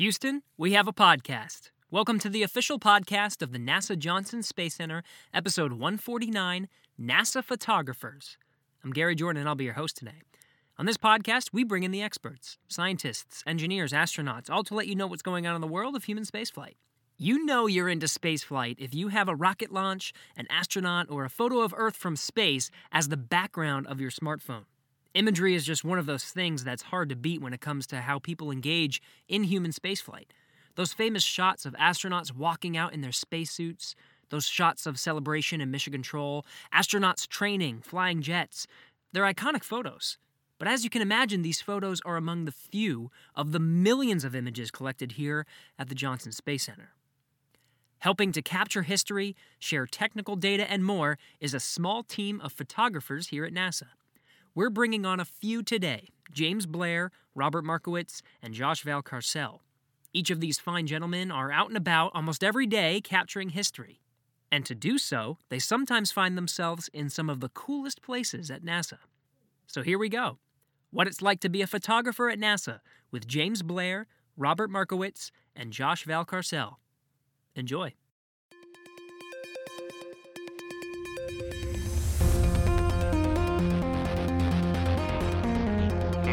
Houston, we have a podcast. Welcome to the official podcast of the NASA Johnson Space Center, episode 149 NASA Photographers. I'm Gary Jordan, and I'll be your host today. On this podcast, we bring in the experts scientists, engineers, astronauts, all to let you know what's going on in the world of human spaceflight. You know you're into spaceflight if you have a rocket launch, an astronaut, or a photo of Earth from space as the background of your smartphone. Imagery is just one of those things that's hard to beat when it comes to how people engage in human spaceflight. Those famous shots of astronauts walking out in their spacesuits, those shots of celebration in mission control, astronauts training, flying jets, they're iconic photos. But as you can imagine, these photos are among the few of the millions of images collected here at the Johnson Space Center. Helping to capture history, share technical data, and more is a small team of photographers here at NASA. We're bringing on a few today James Blair, Robert Markowitz, and Josh Valcarcel. Each of these fine gentlemen are out and about almost every day capturing history. And to do so, they sometimes find themselves in some of the coolest places at NASA. So here we go What it's like to be a photographer at NASA with James Blair, Robert Markowitz, and Josh Valcarcel. Enjoy.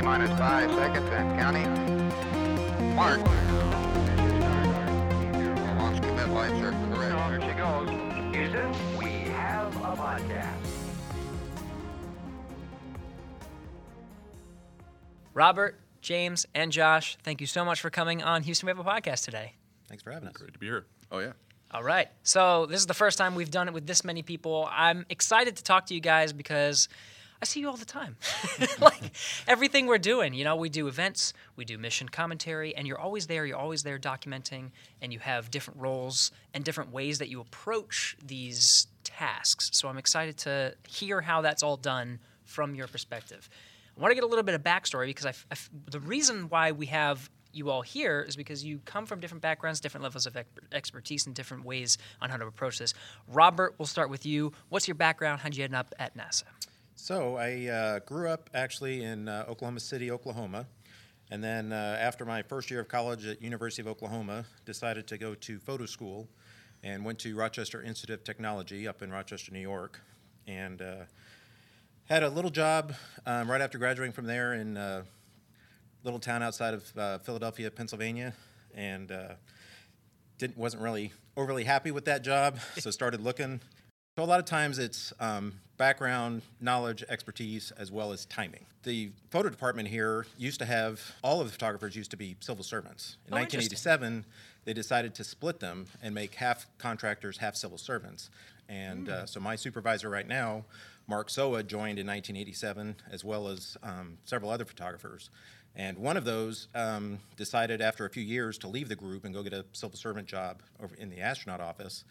Minus five seconds and counting. Mark. Launch commit lights are correct. There she goes. Houston, we have a podcast. Robert, James, and Josh, thank you so much for coming on Houston We Have a Podcast today. Thanks for having us. Great to be here. Oh yeah. All right. So, this is the first time we've done it with this many people. I'm excited to talk to you guys because I see you all the time. like everything we're doing, you know, we do events, we do mission commentary, and you're always there. You're always there documenting, and you have different roles and different ways that you approach these tasks. So, I'm excited to hear how that's all done from your perspective. I want to get a little bit of backstory because I, I the reason why we have you all here is because you come from different backgrounds, different levels of ex- expertise, and different ways on how to approach this. Robert, we'll start with you. What's your background? How'd you end up at NASA? So I uh, grew up actually in uh, Oklahoma City, Oklahoma, and then uh, after my first year of college at University of Oklahoma, decided to go to photo school, and went to Rochester Institute of Technology up in Rochester, New York, and uh, had a little job um, right after graduating from there in a little town outside of uh, Philadelphia, Pennsylvania, and uh, didn't wasn't really overly happy with that job, so started looking. So a lot of times it's um, background, knowledge, expertise, as well as timing. The photo department here used to have all of the photographers used to be civil servants. In Oh, 1987, they decided to split them and make half contractors, half civil servants. And uh, so my supervisor right now, Mark Sowa, joined in 1987, as well as um, several other photographers. And one of those um, decided after a few years to leave the group and go get a civil servant job over in the astronaut office.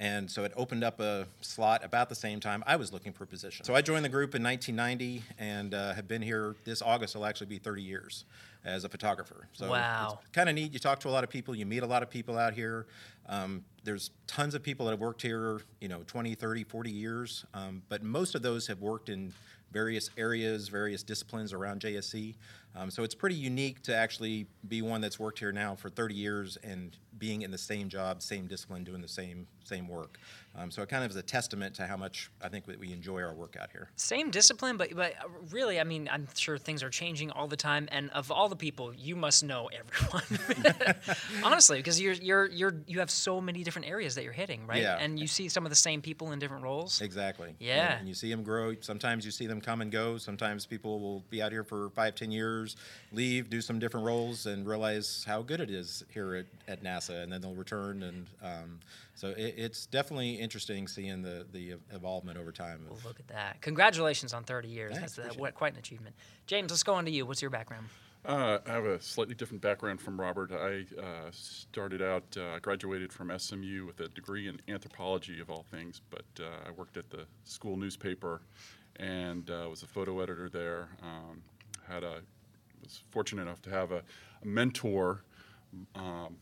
And so it opened up a slot about the same time I was looking for a position. So I joined the group in 1990 and uh, have been here this August. Will actually be 30 years as a photographer. So Wow. it's kind of neat. You talk to a lot of people, you meet a lot of people out here. Um, there's tons of people that have worked here, you know, 20, 30, 40 years. Um, but most of those have worked in various areas, various disciplines around JSC. Um, so it's pretty unique to actually be one that's worked here now for 30 years and being in the same job, same discipline, doing the same same work. Um, so it kind of is a testament to how much I think that we enjoy our work out here. Same discipline, but but really, I mean, I'm sure things are changing all the time. And of all the people, you must know everyone, honestly, because you're you're you're you have so many different areas that you're hitting, right? Yeah. And you see some of the same people in different roles. Exactly. Yeah. And, and you see them grow. Sometimes you see them come and go. Sometimes people will be out here for five, ten years, leave, do some different roles, and realize how good it is here at, at NASA, and then they'll return. And um, so it, it's definitely interesting seeing the the evolvement over time. Well, look at that! Congratulations on 30 years. Thanks, That's uh, what, quite an achievement. James, let's go on to you. What's your background? Uh, I have a slightly different background from Robert. I uh, started out, uh, graduated from SMU with a degree in anthropology of all things, but uh, I worked at the school newspaper and uh, was a photo editor there. Um, had a was fortunate enough to have a, a mentor um,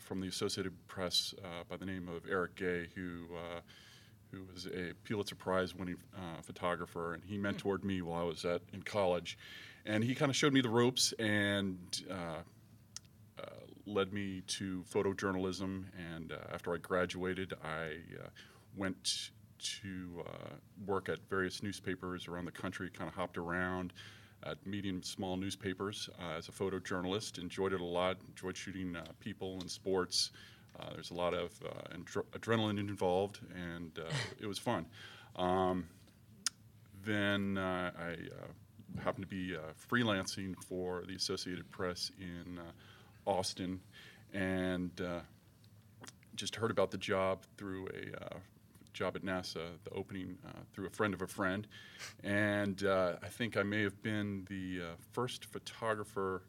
from the Associated Press uh, by the name of Eric Gay, who uh, who was a Pulitzer Prize winning uh, photographer, and he mentored me while I was at in college, and he kind of showed me the ropes and. Uh, uh, led me to photojournalism, and uh, after I graduated, I went to work at various newspapers around the country, kind of hopped around at medium, small newspapers uh, as a photojournalist. Enjoyed it a lot. Enjoyed shooting uh, people and sports. Uh, there's a lot of uh, adre- adrenaline involved, and uh, it was fun. Um, then uh, I uh, happened to be uh, freelancing for the Associated Press in uh, Austin, and uh, just heard about the job through a uh, job at NASA, the opening uh, through a friend of a friend, and uh, I think I may have been the uh, first photographer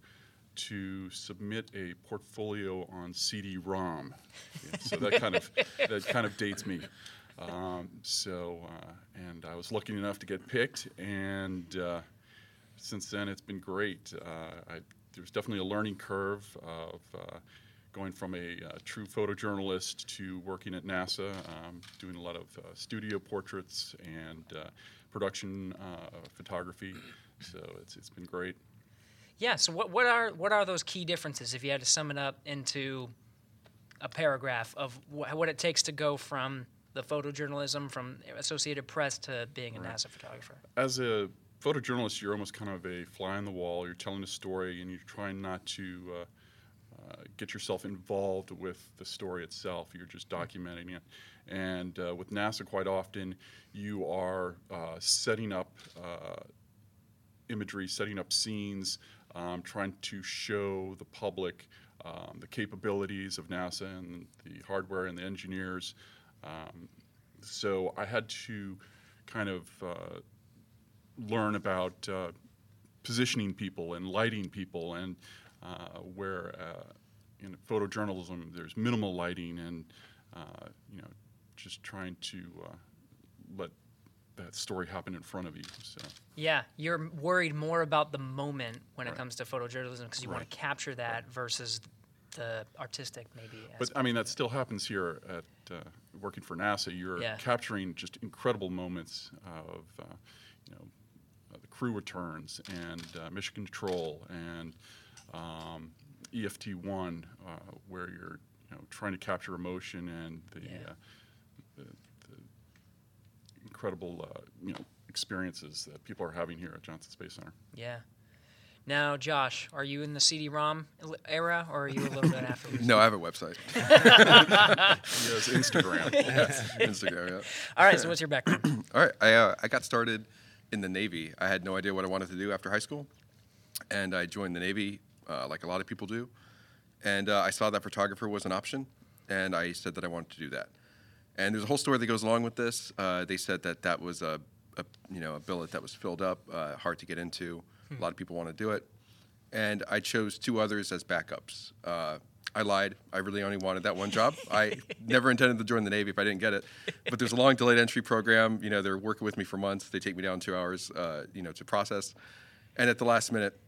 to submit a portfolio on CD-ROM. Yeah, so that kind of that kind of dates me. Um, so, uh, and I was lucky enough to get picked, and uh, since then it's been great. Uh, I, there's definitely a learning curve of going from a uh, true photojournalist to working at NASA, um, doing a lot of uh, studio portraits and uh, production uh, photography. So it's, it's been great. Yeah. So what what are what are those key differences if you had to sum it up into a paragraph of wh- what it takes to go from the photojournalism from Associated Press to being a NASA photographer? as a photojournalist, you're almost kind of a fly on the wall. You're telling a story, and you're trying not to uh, uh, get yourself involved with the story itself. You're just documenting it. And uh, with NASA, quite often, you are uh, setting up uh, imagery, setting up scenes, um, trying to show the public um, the capabilities of NASA and the hardware and the engineers. Um, so I had to kind of uh, learn about positioning people and lighting people, and where uh, in photojournalism there's minimal lighting, and uh, you know, just trying to uh, let that story happen in front of you. So Yeah, you're worried more about the moment when it comes to photojournalism because you want to capture that versus the artistic maybe. But I mean, that still happens here at uh, working for NASA. You're Yeah. capturing just incredible moments of, uh, you know, uh, the crew returns and uh, mission control and um, EFT1, uh, where you're, you know, trying to capture emotion and the, Yeah. uh, the, the incredible, uh, you know, experiences that people are having here at Johnson Space Center. yeah. Now, Josh, are you in the CD-ROM era or are you a little bit afterwards? No, I have a website. He has Instagram. Instagram, yeah. All right. So what's your background? All right, I, uh, I got started in the Navy. I had no idea what I wanted to do after high school, and I joined the Navy, uh, like a lot of people do. And uh, I saw that photographer was an option, and I said that I wanted to do that. And there's a whole story that goes along with this. Uh, they said that that was a, a you know a billet that was filled up, uh, hard to get into. A lot of people want to do it, and I chose two others as backups. Uh, I lied. I really only wanted that one job. I never intended to join the Navy if I didn't get it. But there's a long delayed entry program. You know, they're working with me for months. They take me down two hours, uh, you know, to process. And at the last minute,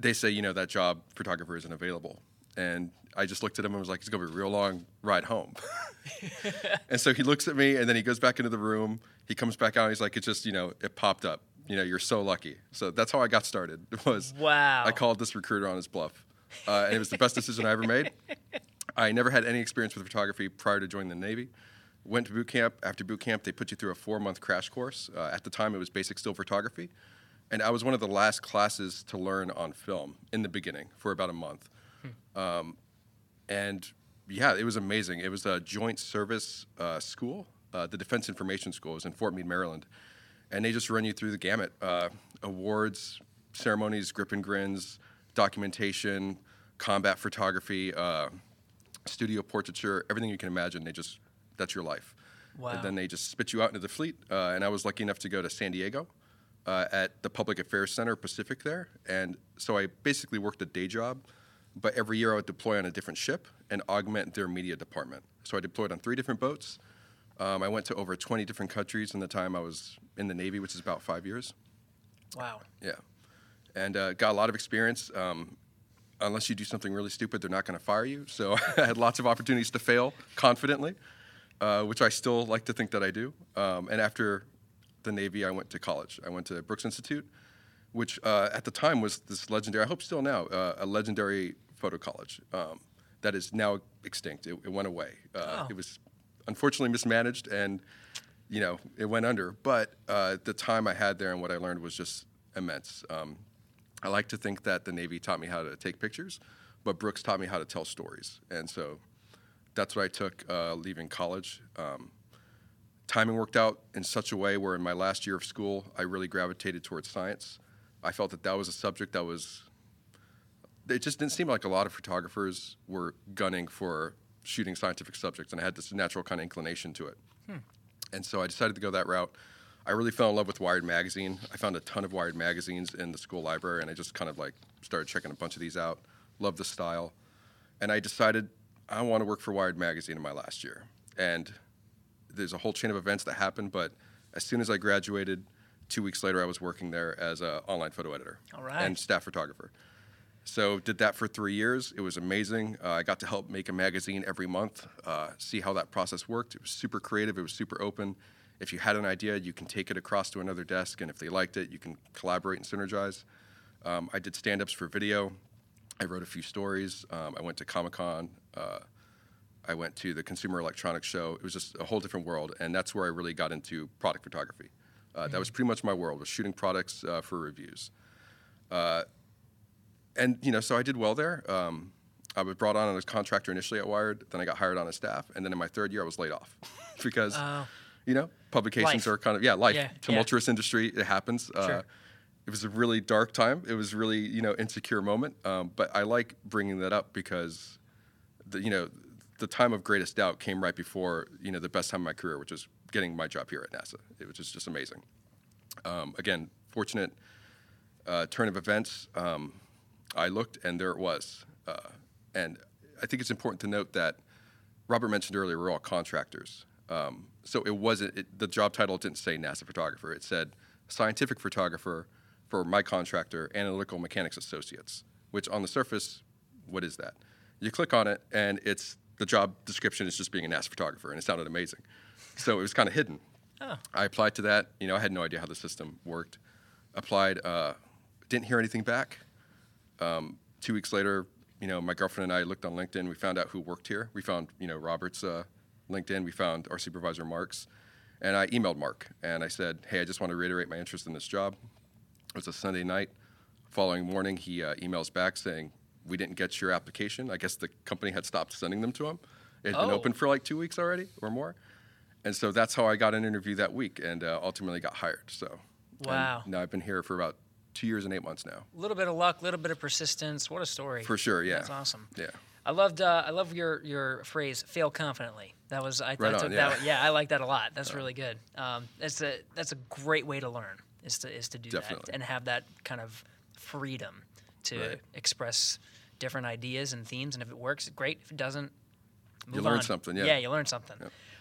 they say, you know, that job photographer isn't available. And I just looked at him and was like, it's going to be a real long ride home. and so he looks at me and then he goes back into the room. He comes back out and he's like, it just, you know, it popped up. You know, you're so lucky. So that's how I got started. It was Wow. I called this recruiter on his bluff. Uh, and it was the best decision I ever made. I never had any experience with photography prior to joining the Navy. Went to boot camp. After boot camp, they put you through a four month crash course. Uh, at the time, it was basic still photography. And I was one of the last classes to learn on film in the beginning for about a month. Um, and yeah, it was amazing. It was a joint service uh, school. Uh, the Defense Information School was in Fort Meade, Maryland. And they just run you through the gamut uh, awards, ceremonies, grip and grins, documentation, combat photography, uh, studio portraiture, everything you can imagine. They just, that's your life. Wow. And then they just spit you out into the fleet. Uh, and I was lucky enough to go to San Diego uh, at the Public Affairs Center Pacific there. And so I basically worked a day job, but every year I would deploy on a different ship and augment their media department. So I deployed on three different boats. Um, I went to over 20 different countries in the time I was in the Navy, which is about five years. Wow. Yeah. And uh, got a lot of experience. Um, unless you do something really stupid, they're not going to fire you. So I had lots of opportunities to fail confidently, uh, which I still like to think that I do. Um, and after the Navy, I went to college. I went to Brooks Institute, which uh, at the time was this legendary, I hope still now, uh, a legendary photo college um, that is now extinct. It, it went away. Uh, Oh. It was unfortunately mismanaged and you know it went under. But uh, the time I had there and what I learned was just immense. Um, I like to think that the Navy taught me how to take pictures, but Brooks taught me how to tell stories, and so that's what I took uh, leaving college. Um, timing worked out in such a way where in my last year of school, I really gravitated towards science. I felt that that was a subject that was. It just didn't seem like a lot of photographers were gunning for shooting scientific subjects, and I had this natural kind of inclination to it. Hmm. And so I decided to go that route. I really fell in love with Wired magazine. I found a ton of Wired magazines in the school library, and I just kind of like started checking a bunch of these out. Loved the style, and I decided I want to work for Wired magazine in my last year. And there's a whole chain of events that happened, but as soon as I graduated, two weeks later, I was working there as an online photo editor All right. and staff photographer. So did that for three years. It was amazing. Uh, I got to help make a magazine every month, uh, see how that process worked. It was super creative. It was super open. If you had an idea, you can take it across to another desk, and if they liked it, you can collaborate and synergize. Um, I did stand-ups for video. I wrote a few stories. Um, I went to Comic Con. Uh, I went to the Consumer Electronics Show. It was just a whole different world, and that's where I really got into product photography. Uh, That was pretty much my world, was shooting products uh, for reviews. Uh, and you know, so I did well there. Um, I was brought on as a contractor initially at Wired, then I got hired on as staff, and then in my third year I was laid off because Oh. you know Life. publications are kind of yeah life Yeah, yeah. tumultuous industry. It happens. Uh, Sure. it was a really dark time. It was really you know insecure moment. Um, but I like bringing that up because the you know the time of greatest doubt came right before you know the best time of my career, which was getting my job here at NASA. It was just, amazing. Um, again, fortunate uh, turn of events. Um, I looked and there it was. Uh, and I think it's important to note that Robert mentioned earlier we're all contractors. Um, so it wasn't it, the job title didn't say NASA photographer. It said scientific photographer for my contractor, Analytical Mechanics Associates. Which on the surface, what is that? You click on it and it's the job description is just being an NASA photographer, and it sounded amazing. So it was kind of hidden. I applied to that. You know, I had no idea how the system worked. Applied, uh, didn't hear anything back. Um, two weeks later, you know, my girlfriend and I looked on LinkedIn. We found out who worked here. We found, you know, Robert's uh, LinkedIn. We found our supervisor, Mark's. And I emailed Mark and I said, hey, I just want to reiterate my interest in this job. It was a Sunday night. Following morning, he uh, emails back saying, we didn't get your application. I guess the company had stopped sending them to him. It had been Oh. open for like two weeks already or more. And so that's how I got an interview that week and uh, ultimately got hired. So Wow. now I've been here for about two years and eight months now. A little bit of luck, a little bit of persistence. What a story. For sure, yeah. That's awesome. Yeah. I loved uh, I love your your phrase fail confidently. That was I, Right I on, took yeah. that one- yeah I like that a lot. That's really good. Um, that's a that's a great way to learn is to is to do Definitely. that and have that kind of freedom to Right. express different ideas and themes. And if it works, great. If it doesn't, move learn on. something, yeah. Yeah, you learn something.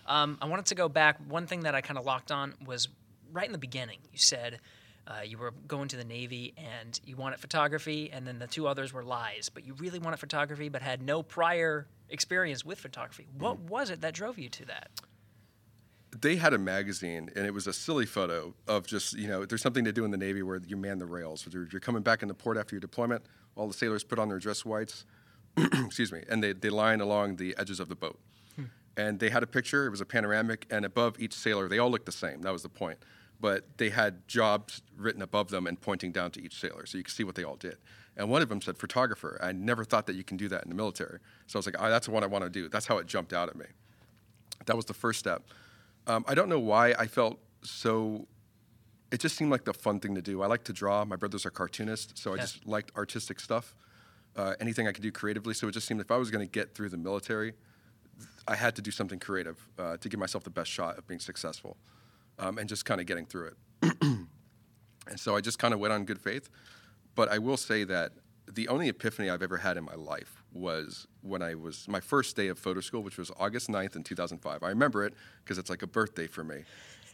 Um, I wanted to go back. One thing that I kind of locked on was right in the beginning. You said uh, you were going to the Navy and you wanted photography, and then the two others were lies. But you really wanted photography, but had no prior experience with photography. What Mm-hmm. was it that drove you to that? They had a magazine and it was a silly photo of just you know there's something to do in the navy where you man the rails. You're, you're coming back in the port after your deployment all the sailors put on their dress whites excuse me and they, they line along the edges of the boat. Hmm. And they had a picture it was a panoramic and above each sailor they all looked the same that was the point. But they had jobs written above them and pointing down to each sailor so you could see what they all did. And one of them said photographer i never thought that you can do that in the military. So i was like oh, that's what i want to do. That's how it jumped out at me. That was the first step. Um, I don't know why I felt so. It just seemed like the fun thing to do. I like to draw. My brothers are cartoonists, so I just liked artistic stuff. Uh, anything I could do creatively. So it just seemed if I was going to get through the military, I had to do something creative uh, to give myself the best shot of being successful, um, and just kind of getting through it. and so I just kind of went on good faith. But I will say that the only epiphany I've ever had in my life was when I was my first day of photo school, which was August 9th in 2005. I remember it because it's like a birthday for me.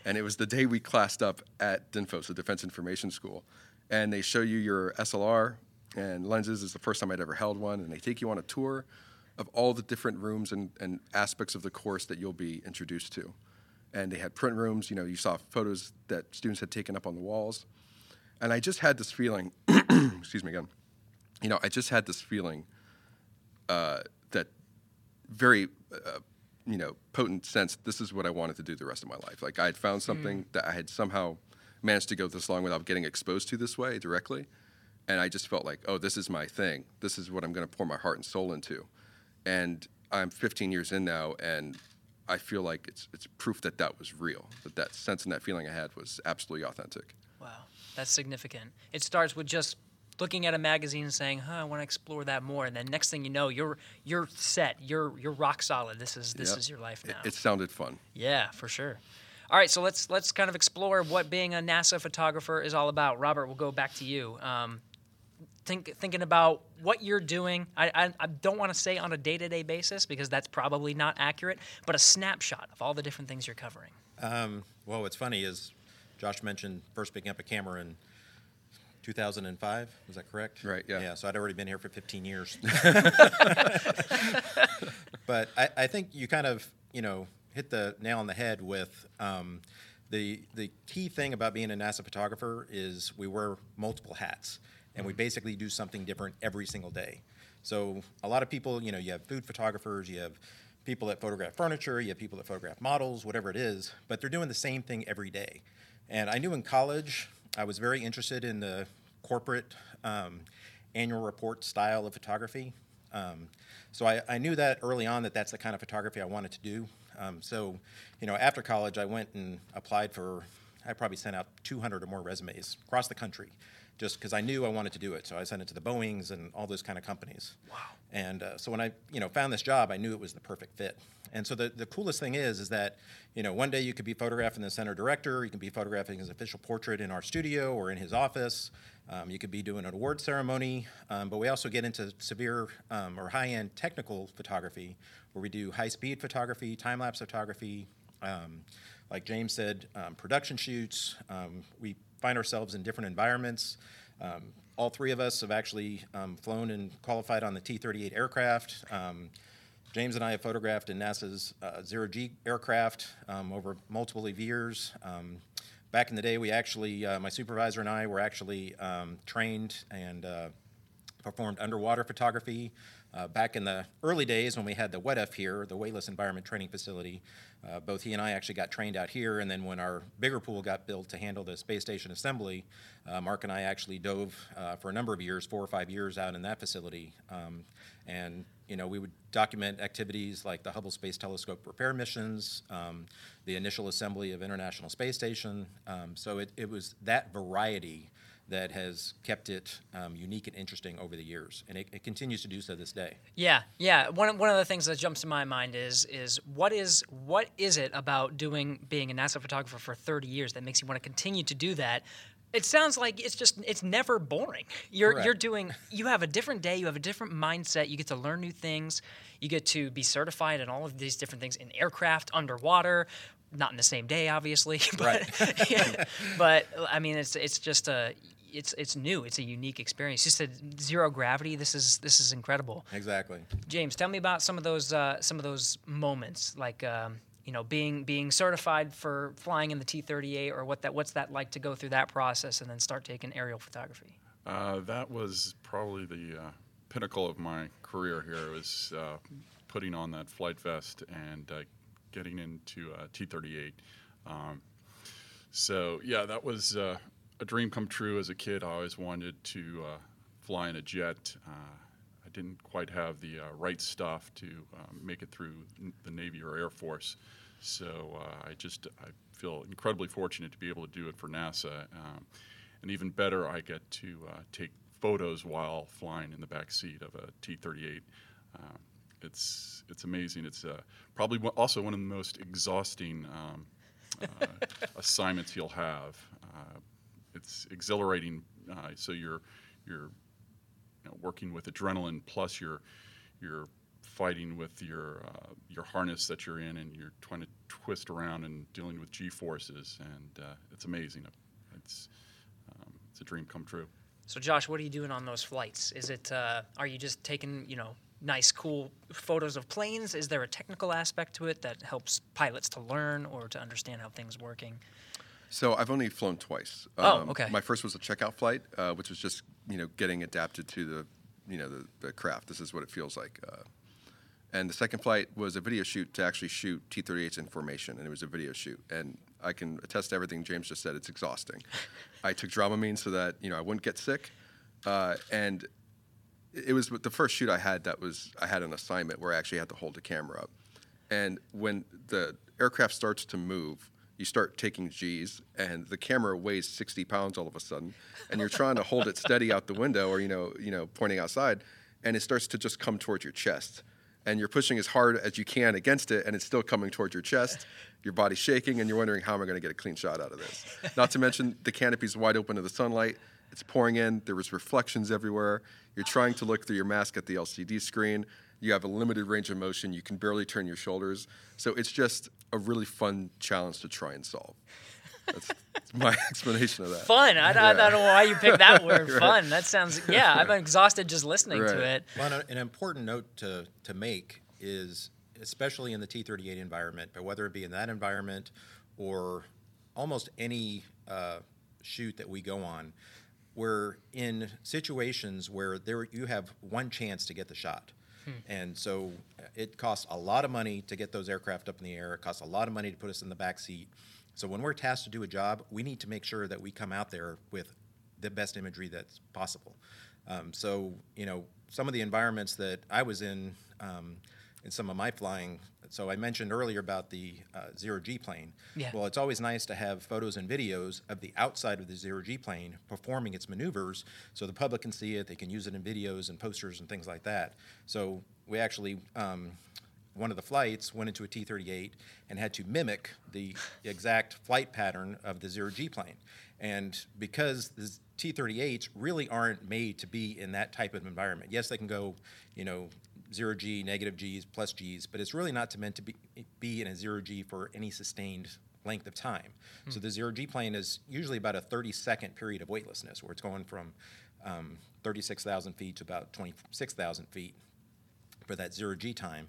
And it was the day we classed up at DINFOS, the Defense Information School. And they show you your SLR and lenses is the first time I'd ever held one. And they take you on a tour of all the different rooms and, and aspects of the course that you'll be introduced to. And they had print rooms, you know, you saw photos that students had taken up on the walls. And I just had this feeling, excuse me again, you know, I just had this feeling uh, that very uh, you know potent sense. This is what I wanted to do the rest of my life. Like I had found something that I had somehow managed to go this long without getting exposed to this way directly, and I just felt like, oh, this is my thing. This is what I'm going to pour my heart and soul into, and I'm 15 years in now, and I feel like it's it's proof that that was real. That that sense and that feeling I had was absolutely authentic. Wow, that's significant. It starts with just looking at a magazine and saying, "Huh, I want to explore that more," and then next thing you know, you're you're set. You're you're rock solid. This is this Yep. is your life now. it sounded fun. yeah, for sure. All right, so let's let's kind of explore what being a NASA photographer is all about. Robert, we'll go back to you. Um, think thinking about what you're doing. I I, I don't want to say on a day to day basis because that's probably not accurate, but a snapshot of all the different things you're covering. Um, well, what's funny is Josh mentioned first picking up a camera in 2005. Was that correct? Right, yeah. Yeah. So I'd already been here for 15 years. but I, I think you kind of, you know, hit the nail on the head with um, the the key thing about being a NASA photographer is we wear multiple hats, and we basically do something different every single day. So a lot of people, you know, you have food photographers, you have people that photograph furniture, you have people that photograph models, whatever it is, but they're doing the same thing every day. And I knew in college I was very interested in the corporate um, annual report style of photography. Um, so I, I knew that early on that that's the kind of photography I wanted to do. Um, so, you know, after college, I went and applied for. I probably sent out 200 or more resumes across the country, just because I knew I wanted to do it. So I sent it to the Boeing's and all those kind of companies. Wow. And uh, so when I, you know, found this job, I knew it was the perfect fit. And so the, the coolest thing is, is that, you know, one day you could be photographing the center director, you can be photographing his official portrait in our studio or in his office. Um, you could be doing an award ceremony, um, but we also get into severe um, or high-end technical photography, where we do high-speed photography, time-lapse photography. Um, like James said, um, production shoots. Um, we find ourselves in different environments. All three of us have actually um, flown and qualified on the T-38 aircraft. Um, James and I have photographed in NASA's uh, zero G aircraft um, over multiple years. Um, back in the day, we actually, uh, my supervisor and I were actually um, trained and uh, performed underwater photography. Uh, back in the early days when we had the WETF here, the Weightless Environment Training Facility, uh, both he and I actually got trained out here. And then when our bigger pool got built to handle the space station assembly, uh, Mark and I actually dove uh, for a number of years, four or five years out in that facility. Um, and you know, we would document activities like the Hubble Space Telescope repair missions, um, the initial assembly of International Space Station. Um, so it, it was that variety that has kept it um, unique and interesting over the years, and it, it continues to do so this day. Yeah, yeah. One of- one of the things that jumps to my mind is is what is what is it about doing being a NASA photographer for 30 years that makes you want to continue to do that? It sounds like it's just it's never boring. You're you're doing you have a different day, you have a different mindset, you get to learn new things, you get to be certified in all of these different things in aircraft, underwater, not in the same day obviously, but yeah, but I mean it's it's just a it's it's new. It's a unique experience. You said zero gravity. This is this is incredible. Exactly. James, tell me about some of those uh, some of those moments, like um, you know, being being certified for flying in the T-38, or what that what's that like to go through that process and then start taking aerial photography. Uh, that was probably the uh, pinnacle of my career here. It was uh, putting on that flight vest and uh, getting into uh, T-38. Um, so yeah, that was uh, a dream come true as a kid. I always wanted to uh, fly in a jet. Uh, I didn't quite have the uh, right stuff to um, make it through n- the Navy or Air Force. So uh, I just I feel incredibly fortunate to be able to do it for NASA. Um, and even better, I get to take photos while flying in the back seat of a T-38. Uh, it's it's amazing. It's uh, probably also one of the most exhausting um, uh, assignments you'll have. Uh, it's exhilarating. Uh, so you're you're you know, working with adrenaline, plus you're you're fighting with your uh, your harness that you're in, and you're trying to twist around and dealing with G forces, and uh, it's amazing. It's um, it's a dream come true. So, Josh, what are you doing on those flights? Is it are you just taking you know nice, cool photos of planes? Is there a technical aspect to it that helps pilots to learn or to understand how things working? So I've only flown twice. Oh, Um, okay. My first was a checkout flight, uh, which was just you know getting adapted to the you know the, the craft. This is what it feels like. Uh, and the second flight was a video shoot to actually shoot T-38s in formation, and it was a video shoot. And I can attest to everything James just said. It's exhausting. I took Dramamine so that you know I wouldn't get sick, uh, and it was the first shoot I had that was I had an assignment where I actually had to hold the camera up. And when the aircraft starts to move, you start taking G's, and the camera weighs 60 pounds all of a sudden, and you're trying to hold it steady out the window or you know you know pointing outside, and it starts to just come towards your chest, and you're pushing as hard as you can against it, and it's still coming towards your chest. Your body's shaking, and you're wondering how am I going to get a clean shot out of this? Not to mention the canopy's wide open to the sunlight. It's pouring in. There was reflections everywhere. You're trying to look through your mask at the LCD screen. You have a limited range of motion. You can barely turn your shoulders. So it's just a really fun challenge to try and solve. That's, that's my explanation of that. Fun. I, I, Yeah. I don't know why you picked that word. Right. Fun. That sounds. Yeah, I'm exhausted just listening Right. to it. Well, an important note to, to make is, especially in the T-38 environment, but whether it be in that environment or almost any uh, shoot that we go on, we're in situations where there you have one chance to get the shot. And so uh, it costs a lot of money to get those aircraft up in the air. It costs a lot of money to put us in the back seat. So when we're tasked to do a job, we need to make sure that we come out there with the best imagery that's possible. Um, so you know, some of the environments that I was in um, in some of my flying. So I mentioned earlier about the uh, zero G plane. Yeah. Well, it's always nice to have photos and videos of the outside of the zero G plane performing its maneuvers, so the public can see it. They can use it in videos and posters and things like that. So we actually. Um, one of the flights went into a T 38 and had to mimic the exact flight pattern of the zero G plane. And because the T 38s really aren't made to be in that type of environment, yes, they can go, you know, zero G, negative Gs, plus Gs, but it's really not to meant to be, be in a zero G for any sustained length of time. So the zero G plane is usually about a 30 second period of weightlessness where it's going from um, 36,000 feet to about 26,000 feet for that zero G time.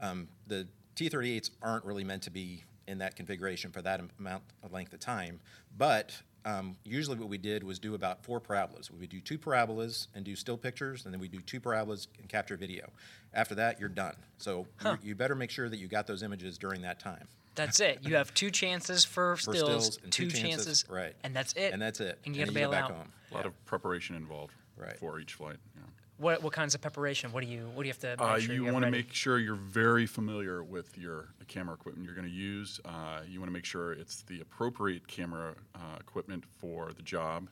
Um, the T-38s aren't really meant to be in that configuration for that amount of length of time, but um, usually what we did was do about four parabolas. We would do two parabolas and do still pictures, and then we do two parabolas and capture video. After that, you're done. So you, you better make sure that you got those images during that time. That's it. You have two chances for For stills, stills and two, two chances, chances, right. and that's it. And that's it. And you got to then bail go back out. home. A lot of preparation involved Right. for each flight. Yeah. What what kinds of preparation? What do you what do you have to make Uh, sure you have want to make sure you're very familiar with your the camera equipment you're going to use. Uh, you want to make sure it's the appropriate camera uh, equipment for the job.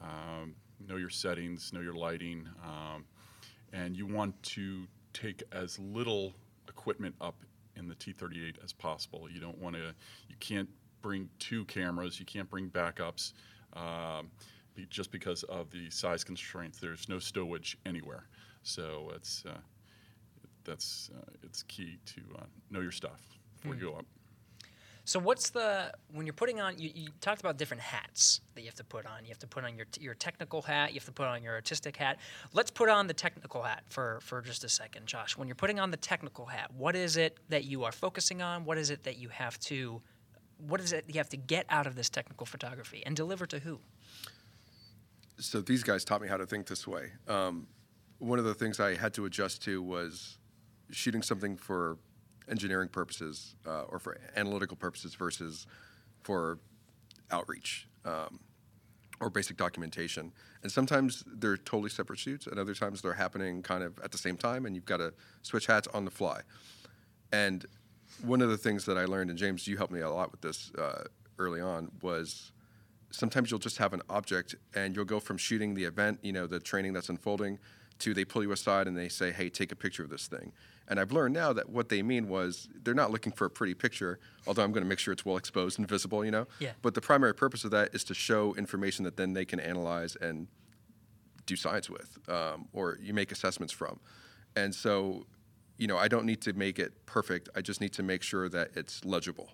Um, know your settings, know your lighting, um, and you want to take as little equipment up in the T38 as possible. You don't want to. You can't bring two cameras. You can't bring backups. Um, just because of the size constraints, there's no stowage anywhere. So it's uh, that's uh, it's key to uh, know your stuff before you go up. So what's the when you're putting on? You, you talked about different hats that you have to put on. You have to put on your your technical hat. You have to put on your artistic hat. Let's put on the technical hat for for just a second, Josh. When you're putting on the technical hat, what is it that you are focusing on? What is it that you have to what is it you have to get out of this technical photography and deliver to who? So these guys taught me how to think this way. Um, one of the things I had to adjust to was shooting something for engineering purposes uh, or for analytical purposes versus for outreach um, or basic documentation. And sometimes they're totally separate shoots, and other times they're happening kind of at the same time, and you've got to switch hats on the fly. And one of the things that I learned, and James, you helped me a lot with this uh, early on, was sometimes you'll just have an object and you'll go from shooting the event, you know, the training that's unfolding, to they pull you aside and they say, hey, take a picture of this thing. And I've learned now that what they mean was they're not looking for a pretty picture, although I'm going to make sure it's well exposed and visible, you know? Yeah. But the primary purpose of that is to show information that then they can analyze and do science with, um, or you make assessments from. And so, you know, I don't need to make it perfect. I just need to make sure that it's legible.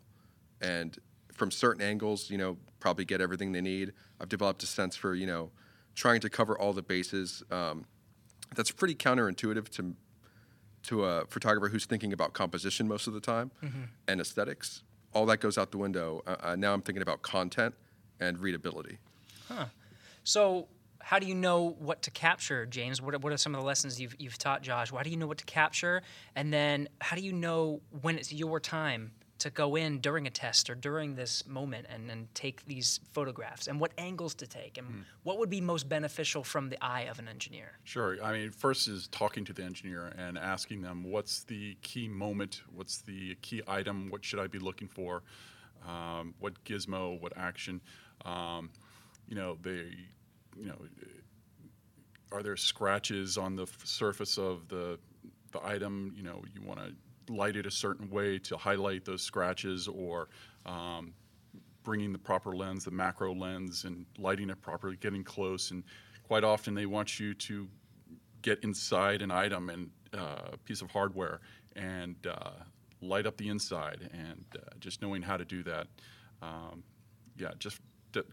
And from certain angles, you know, probably get everything they need. I've developed a sense for, you know, trying to cover all the bases. Um, that's pretty counterintuitive to to a photographer who's thinking about composition most of the time and aesthetics. All that goes out the window. Uh, uh, now I'm thinking about content and readability. Huh. So how do you know what to capture, James? What are, what are some of the lessons you've you've taught Josh? Why do you know what to capture, and then how do you know when it's your time to go in during a test or during this moment and, and take these photographs, and what angles to take, and what would be most beneficial from the eye of an engineer? Sure. I mean, first is talking to the engineer and asking them what's the key moment, what's the key item, what should I be looking for, um, what gizmo, what action. Um, you know, they, you know, are there scratches on the f- surface of the the item? You know, you want to light it a certain way to highlight those scratches, or um, bringing the proper lens, the macro lens, and lighting it properly, getting close. And quite often they want you to get inside an item and uh, piece of hardware and uh, light up the inside. And uh, just knowing how to do that, um, yeah, just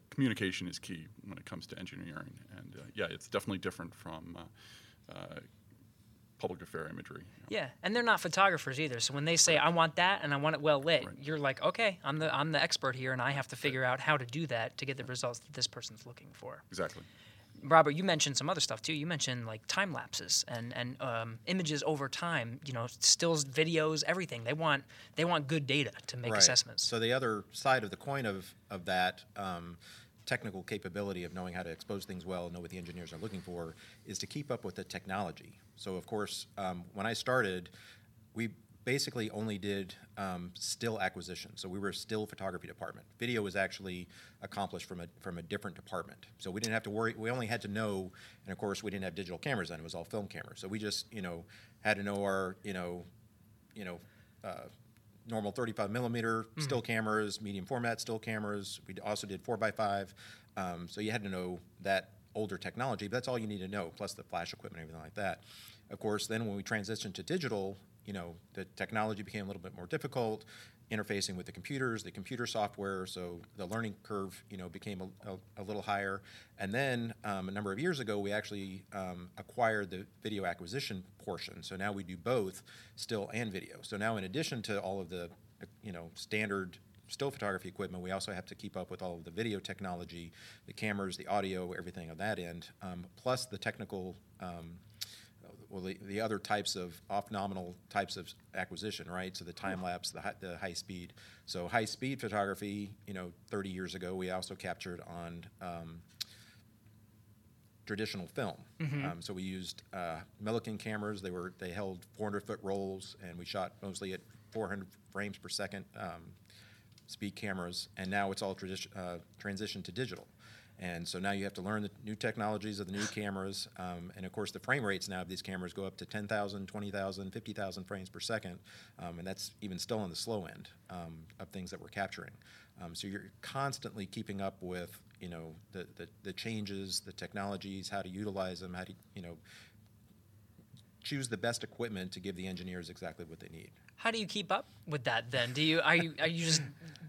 communication is key when it comes to engineering. And uh, yeah, it's definitely different from uh, uh, public affair imagery. Yeah, and they're not photographers either. So when they say I want that and I want it well lit, Right. you're like, okay, I'm the I'm the expert here, and I have to figure out how to do that to get the results that this person's looking for. Exactly. Robert, you mentioned some other stuff too. You mentioned like time lapses and and um, images over time. You know, stills, videos, everything. They want they want good data to make assessments. So the other side of the coin of of that um, technical capability of knowing how to expose things well and know what the engineers are looking for is to keep up with the technology. So of course, um, when I started, we basically only did um, still acquisition. So we were a still photography department. Video was actually accomplished from a from a different department. So we didn't have to worry. We only had to know, and of course, we didn't have digital cameras then. It was all film cameras. So we just you know had to know our you know you know. Uh, normal 35 millimeter still cameras, medium format still cameras. We also did 4x5. Um, so you had to know that older technology, but that's all you need to know, plus the flash equipment everything like that. Of course, then when we transitioned to digital, you know, the technology became a little bit more difficult, interfacing with the computers, the computer software, so the learning curve, you know, became a, a, a little higher. And then um, a number of years ago, we actually um, acquired the video acquisition portion. So now we do both still and video. So now, in addition to all of the, you know, standard still photography equipment, we also have to keep up with all of the video technology, the cameras, the audio, everything of that end, um, plus the technical. Um, well, the, the other types of off-nominal types of acquisition, right? So the time lapse, the high, the high speed. So high speed photography, you know, 30 years ago, we also captured on um, traditional film. Um, so we used uh, Milliken cameras. They were they held 400 foot rolls, and we shot mostly at 400 frames per second um, speed cameras. And now it's all tradi- uh, transitioned to digital. And so now you have to learn the new technologies of the new cameras. Um, and of course, the frame rates now of these cameras go up to 10,000, 20,000, 50,000 frames per second. Um, and that's even still on the slow end um, of things that we're capturing. Um, so you're constantly keeping up with, you know, the, the, the changes, the technologies, how to utilize them, how to, you know, choose the best equipment to give the engineers exactly what they need. How do you keep up with that then? Do you are you are you just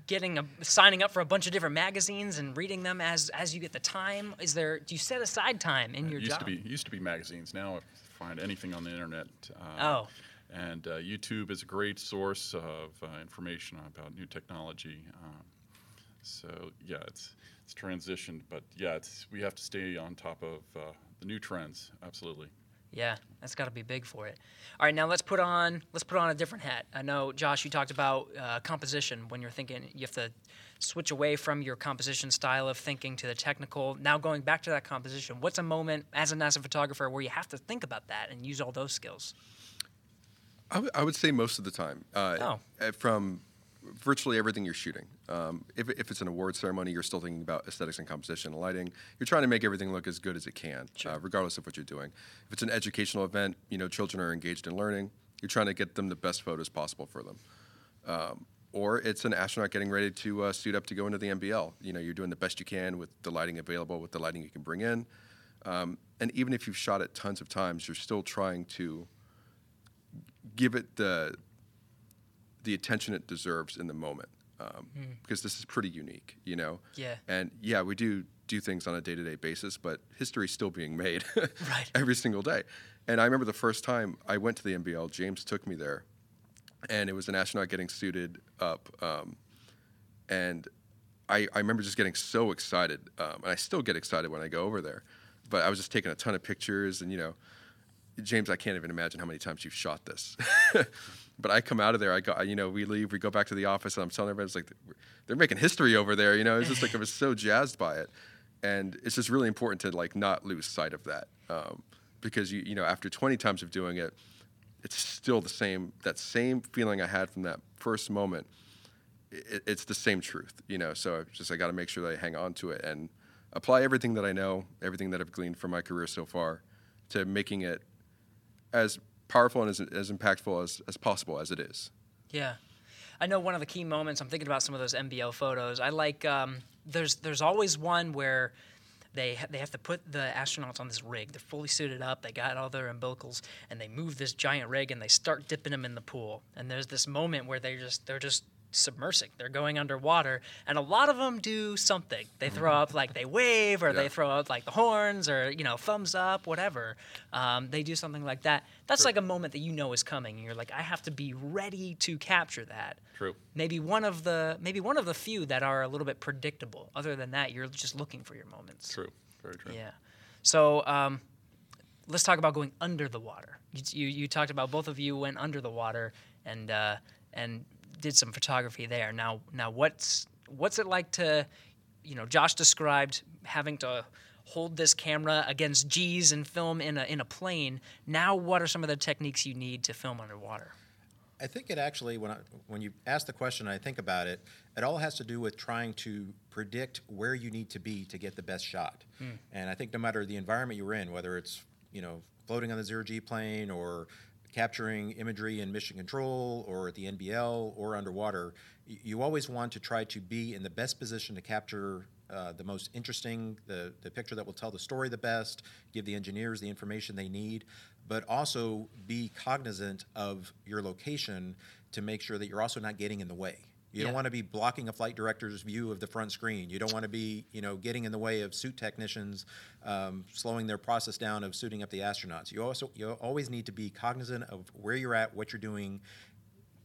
getting a signing up for a bunch of different magazines and reading them as as you get the time? Is there do you set aside time in your it used job? to be used to be magazines. Now I find anything on the internet. Uh, Oh. And uh, YouTube is a great source of uh, information about new technology. Um, so yeah, it's it's transitioned, but yeah, it's we have to stay on top of uh, the new trends. Absolutely. Yeah, that's got to be big for it. All right, now let's put on let's put on a different hat. I know Josh, you talked about uh, composition when you're thinking you have to switch away from your composition style of thinking to the technical. Now going back to that composition, what's a moment as a NASA photographer where you have to think about that and use all those skills? I would- say most of the time. Uh, Oh. uh, From virtually everything you're shooting. Um, if, if it's an award ceremony, you're still thinking about aesthetics and composition and lighting. You're trying to make everything look as good as it can, uh, regardless of what you're doing. If it's an educational event, you know, children are engaged in learning. You're trying to get them the best photos possible for them. Um, or it's an astronaut getting ready to uh, suit up to go into the NBL. You know, you're doing the best you can with the lighting available, with the lighting you can bring in. Um, and even if you've shot it tons of times, you're still trying to give it the the attention it deserves in the moment um, because this is pretty unique, you know. Yeah. And yeah, we do do things on a day to day basis, but history's still being made Right. every single day. And I remember the first time I went to the NBL, James took me there, and it was an astronaut getting suited up, um, and I, I remember just getting so excited, um, and I still get excited when I go over there. but I was just taking a ton of pictures, and you know, James, I can't even imagine how many times you've shot this. but I come out of there, I go, you know, we leave, we go back to the office, and I'm telling everybody, it's like they're making history over there. You know, it's just like I was so jazzed by it, and it's just really important to like not lose sight of that, um, because you you know after 20 times of doing it, it's still the same that same feeling I had from that first moment. It, it's the same truth, you know. So I just I got to make sure that I hang on to it and apply everything that I know, everything that I've gleaned from my career so far, to making it as powerful and as, as impactful as, as possible as it is. Yeah. I know one of the key moments. I'm thinking about some of those NBL photos. I like. Um, there's there's always one where they ha- they have to put the astronauts on this rig. They're fully suited up. They got all their umbilicals, and they move this giant rig and they start dipping them in the pool. And there's this moment where they just they're just submersing. They're going underwater, and a lot of them do something. They throw up like they wave, or they throw up like the horns, or you know thumbs up, whatever. Um, they do something like that. That's like a moment that you know is coming, and you're like, I have to be ready to capture that. True. Maybe one of the maybe one of the few that are a little bit predictable. Other than that, you're just looking for your moments. True. Very true. Yeah. So um, let's talk about going under the water. You, you, you talked about both of you went under the water and uh, and did some photography there. Now now what's what's it like to, you know, Josh described having to hold this camera against G's and film in a in a plane. Now what are some of the techniques you need to film underwater? I think it actually, when I, when you ask the question, I think about it. It all has to do with trying to predict where you need to be to get the best shot. Hmm. And I think no matter the environment you're in, whether it's you know floating on the zero G plane or capturing imagery in mission control or at the NBL or underwater, you always want to try to be in the best position to capture uh, the most interesting, the, the picture that will tell the story the best, give the engineers the information they need, but also be cognizant of your location to make sure that you're also not getting in the way. You Yeah. don't want to be blocking a flight director's view of the front screen. You don't want to be, you know, getting in the way of suit technicians, um, slowing their process down of suiting up the astronauts. You also you always need to be cognizant of where you're at, what you're doing,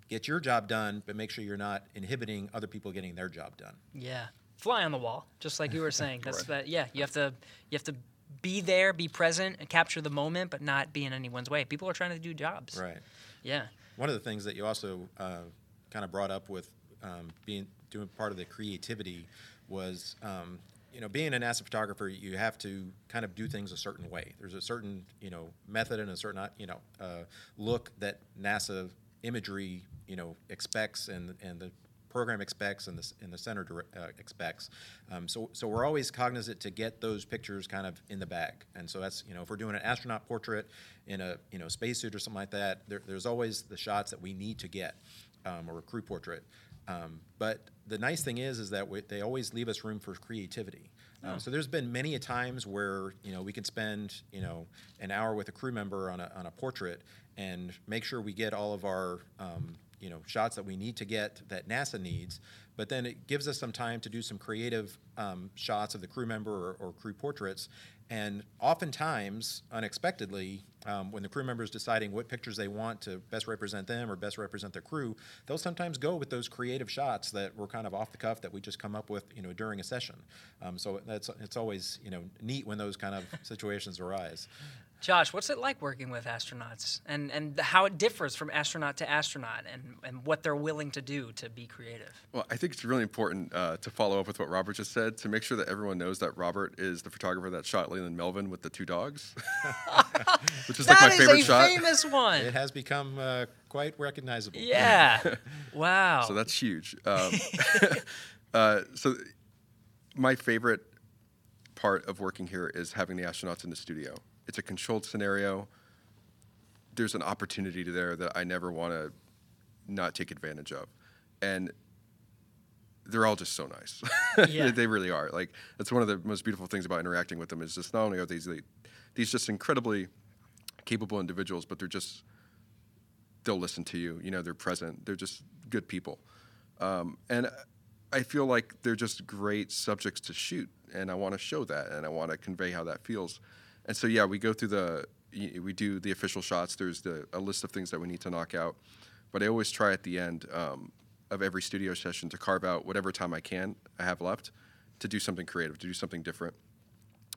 get your job done, but make sure you're not inhibiting other people getting their job done. Yeah, fly on the wall, just like you were saying. That's Right. that. Yeah, you have to you have to be there, be present, and capture the moment, but not be in anyone's way. People are trying to do jobs. Right. Yeah. One of the things that you also uh, kind of brought up with um, being doing part of the creativity was, um, you know, being an NASA photographer, you have to kind of do things a certain way. There's a certain, you know, method and a certain, uh, you know, uh, look that NASA imagery, you know, expects and and the program expects and the, and the center uh, expects. Um, so, so we're always cognizant to get those pictures kind of in the bag. And so that's, you know, if we're doing an astronaut portrait in a, you know, spacesuit or something like that, there, there's always the shots that we need to get um, or a crew portrait. Um, but the nice thing is, is that we, they always leave us room for creativity. Um, so there's been many a times where you know we can spend you know an hour with a crew member on a, on a portrait and make sure we get all of our um, you know shots that we need to get that NASA needs, but then it gives us some time to do some creative um, shots of the crew member or, or crew portraits. And oftentimes, unexpectedly, um, when the crew member is deciding what pictures they want to best represent them or best represent their crew, they'll sometimes go with those creative shots that were kind of off the cuff that we just come up with, you know, during a session. Um, so that's it's always you know neat when those kind of situations arise. Josh, what's it like working with astronauts, and and how it differs from astronaut to astronaut, and and what they're willing to do to be creative? Well, I think it's really important uh, to follow up with what Robert just said to make sure that everyone knows that Robert is the photographer that shot Leland Melvin with the two dogs, which is like That my is favorite a shot. famous one. It has become uh, quite recognizable. Yeah. Wow. So that's huge. Um, uh, so my favorite part of working here is having the astronauts in the studio. It's a controlled scenario. There's an opportunity there that I never want to not take advantage of, and they're all just so nice. Yeah. they really are. Like that's one of the most beautiful things about interacting with them is just not only are these these just incredibly capable individuals, but they're just they'll listen to you. You know, they're present. They're just good people, um, and I feel like they're just great subjects to shoot, and I want to show that, and I want to convey how that feels. And so, yeah, we go through the we do the official shots. There's the a list of things that we need to knock out, but I always try at the end um, of every studio session to carve out whatever time I can I have left to do something creative, to do something different.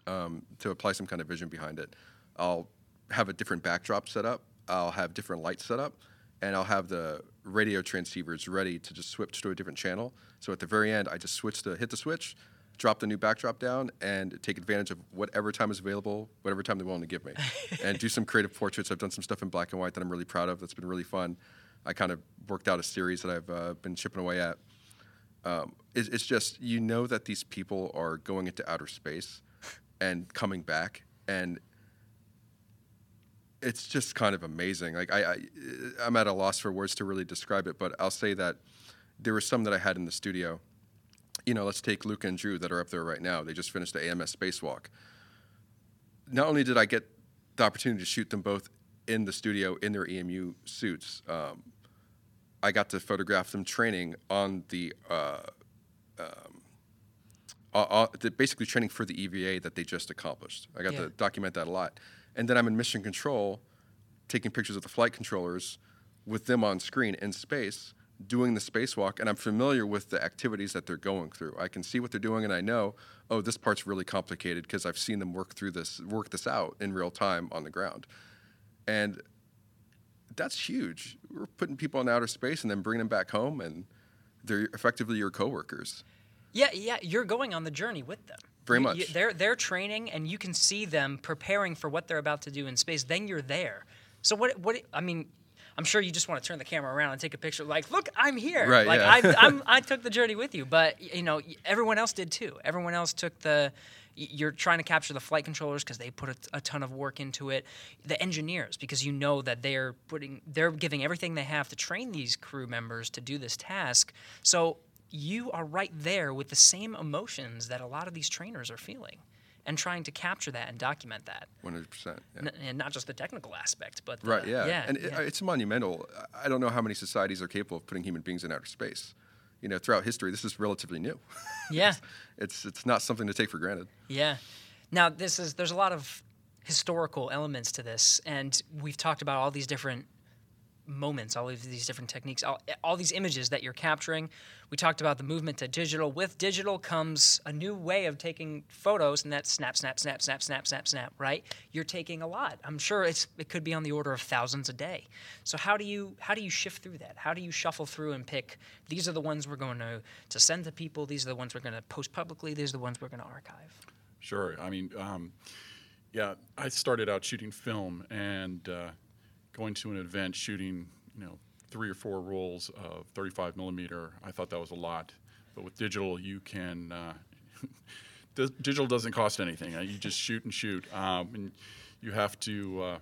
um, to apply some kind of vision behind it. I'll have a different backdrop set up. I'll have different lights set up, and I'll have the radio transceivers ready to just switch to a different channel. So at the very end, I just switch to hit the switch, drop the new backdrop down, and take advantage of whatever time is available, whatever time they're willing to give me, and do some creative portraits. I've done some stuff in black and white that I'm really proud of. That's been really fun. I kind of worked out a series that I've uh, been chipping away at. Um, it's, it's just you know that these people are going into outer space and coming back, and it's just kind of amazing. Like I, I, I'm at a loss for words to really describe it, but I'll say that there were some that I had in the studio. You know, let's take Luke and Drew that are up there right now. They just finished the AMS spacewalk. Not only did I get the opportunity to shoot them both in the studio in their EMU suits, um, I got to photograph them training on the, uh, um, uh, uh, the basically training for the EVA that they just accomplished. I got Yeah. to document that a lot. And then I'm in mission control, taking pictures of the flight controllers with them on screen in space, doing the spacewalk, and I'm familiar with the activities that they're going through. I can see what they're doing, and I know, oh, this part's really complicated because I've seen them work through this, work this out in real time on the ground. And that's huge. We're putting people in outer space and then bringing them back home, and they're effectively your coworkers. Yeah, yeah, you're going on the journey with them. Very You- much. you- they're they're training, and you can see them preparing for what they're about to do in space. Then you're there. So what? What? I mean, I'm sure you just want to turn the camera around and take a picture. Like, look, I'm here. Right, Like yeah. I, I'm, I took the journey with you, but you know, everyone else did too. Everyone else took the. You're trying to capture the flight controllers because they put a, a ton of work into it. The engineers because you know that they're putting, they're giving everything they have to train these crew members to do this task. So you are right there with the same emotions that a lot of these trainers are feeling and trying to capture that and document that. 100%. Yeah. N- and not just the technical aspect, but the, Right, yeah. yeah, and It, yeah. it's monumental. I- I don't know how many societies are capable of putting human beings in outer space. You know, throughout history, this is relatively new. yeah. It's, it's not something to take for granted. Yeah. Now this is there's a lot of historical elements to this, and we've talked about all these different moments, all of these different techniques, all, all these images that you're capturing. We talked about the movement to digital. With digital comes a new way of taking photos, and that's snap, snap, snap, snap, snap, snap, snap. Right? You're taking a lot. I'm sure it's it could be on the order of thousands a day. So how do you how do you shift through that? How do you shuffle through and pick? These are the ones we're going to to send to people. These are the ones we're going to post publicly. These are the ones we're going to archive. Sure. I mean, um, yeah, I started out shooting film and uh, going to an event shooting, you know, three or four rolls of 35 millimeter. I thought that was a lot, but with digital, you can. Uh, digital doesn't cost anything. Uh, You just shoot and shoot, um, and you have to uh,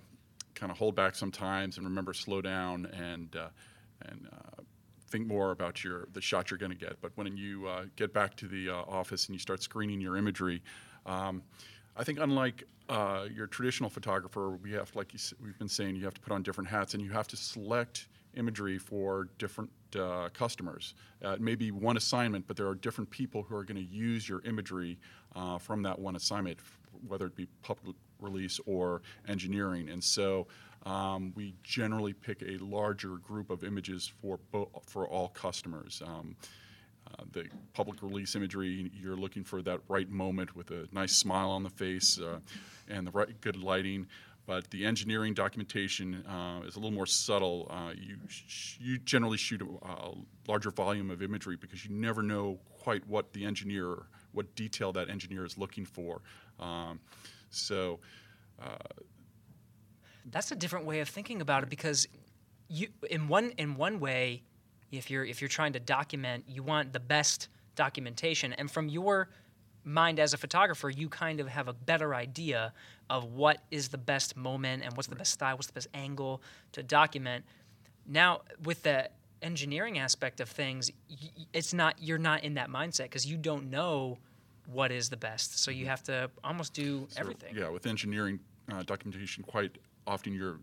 kind of hold back sometimes and remember slow down and uh, and. Uh, think more about your the shot you're going to get. But when you uh, get back to the uh, office and you start screening your imagery, um, I think unlike uh, your traditional photographer, we have, like you, we've been saying, you have to put on different hats and you have to select imagery for different uh, customers. Uh, it may be one assignment, but there are different people who are going to use your imagery uh, from that one assignment, whether it be public release or engineering. And so um, we generally pick a larger group of images for bo- for all customers. Um, uh, the public release imagery, you're looking for that right moment with a nice smile on the face uh, and the right good lighting. But the engineering documentation uh, is a little more subtle. Uh, you sh- you generally shoot a, a larger volume of imagery because you never know quite what the engineer, what detail that engineer is looking for. Um, so that's a different way of thinking about it because you in one in one way if you're if you're trying to document you want the best documentation. And from your mind as a photographer you kind of have a better idea of what is the best moment and what's the best style what's the best angle to document. Now with the engineering aspect of things it's not you're not in that mindset because you don't know what is the best. So you have to almost do So, everything. Yeah, with engineering uh, documentation, quite often you're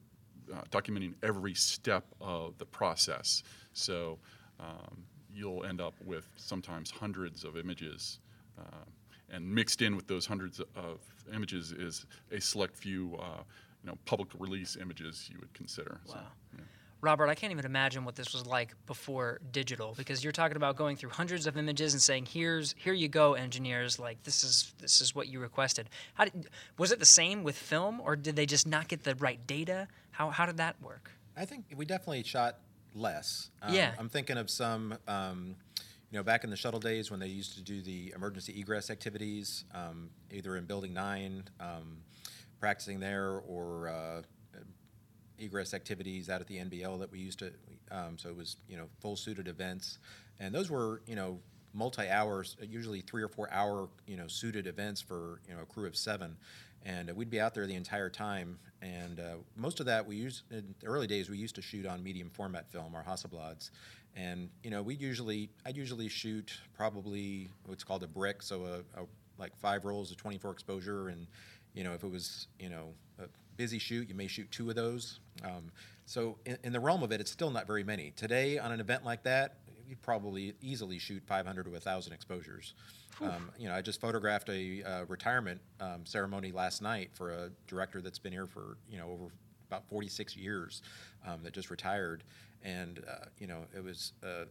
uh, documenting every step of the process. So um, you'll end up with sometimes hundreds of images, uh, and mixed in with those hundreds of images is a select few, uh, you know, public release images you would consider. So, Wow. yeah. Robert, I can't even imagine what this was like before digital because you're talking about going through hundreds of images and saying, "Here's here you go, engineers. Like this is this is what you requested." How did, was it the same with film, or did they just not get the right data? How how did that work? I think we definitely shot less. Um, Yeah. I'm thinking of some, um, you know, back in the shuttle days when they used to do the emergency egress activities, um, either in Building 9, um, practicing there, or uh, egress activities out at the NBL that we used to. Um, so it was, you know, full suited events. And those were, you know, multi hours, usually three or four hour, you know, suited events for, you know, a crew of seven. And we'd be out there the entire time. And uh, most of that we used, in the early days, we used to shoot on medium format film, our Hasselblads. And, you know, we'd usually, I'd usually shoot probably what's called a brick, so a, a like five rolls of 24 exposure. And, you know, if it was, you know, a busy shoot, you may shoot two of those. Um, so in, in the realm of it, it's still not very many. Today, on an event like that, you probably easily shoot 500 to 1,000 exposures. Um, you know, I just photographed a uh, retirement um, ceremony last night for a director that's been here for you know over about 46 years um, that just retired, and uh, you know it was a,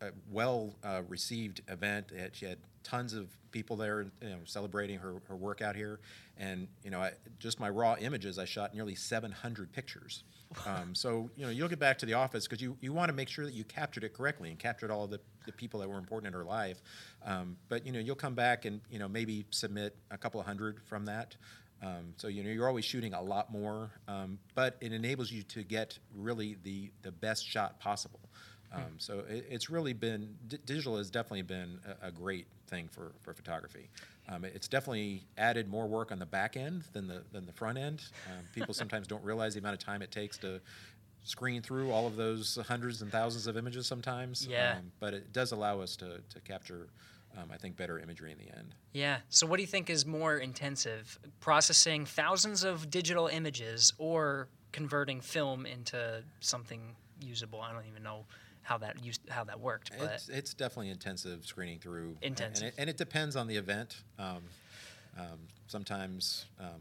a well uh, received event. It- She had tons of people there, you know, celebrating her, her work out here, and you know, I, just my raw images, I shot nearly 700 pictures. Um, so you know, you'll get back to the office because you, you want to make sure that you captured it correctly and captured all the, the people that were important in her life. Um, but you know, you'll come back and you know maybe submit a couple of hundred from that. Um, so you know you're always shooting a lot more, um, but it enables you to get really the the best shot possible. Um, so it, it's really been d- digital has definitely been a, a great thing for, for photography. Um, it- it's definitely added more work on the back end than the than the front end. Um, people sometimes don't realize the amount of time it takes to screen through all of those hundreds and thousands of images sometimes. Yeah. Um, but it does allow us to, to capture, um, I think, better imagery in the end. Yeah. So what do you think is more intensive, processing thousands of digital images or converting film into something usable? I don't even know how that used how that worked, but It's, it's definitely intensive screening through. and- Intensive. And it, and it depends on the event. Um, um, sometimes um,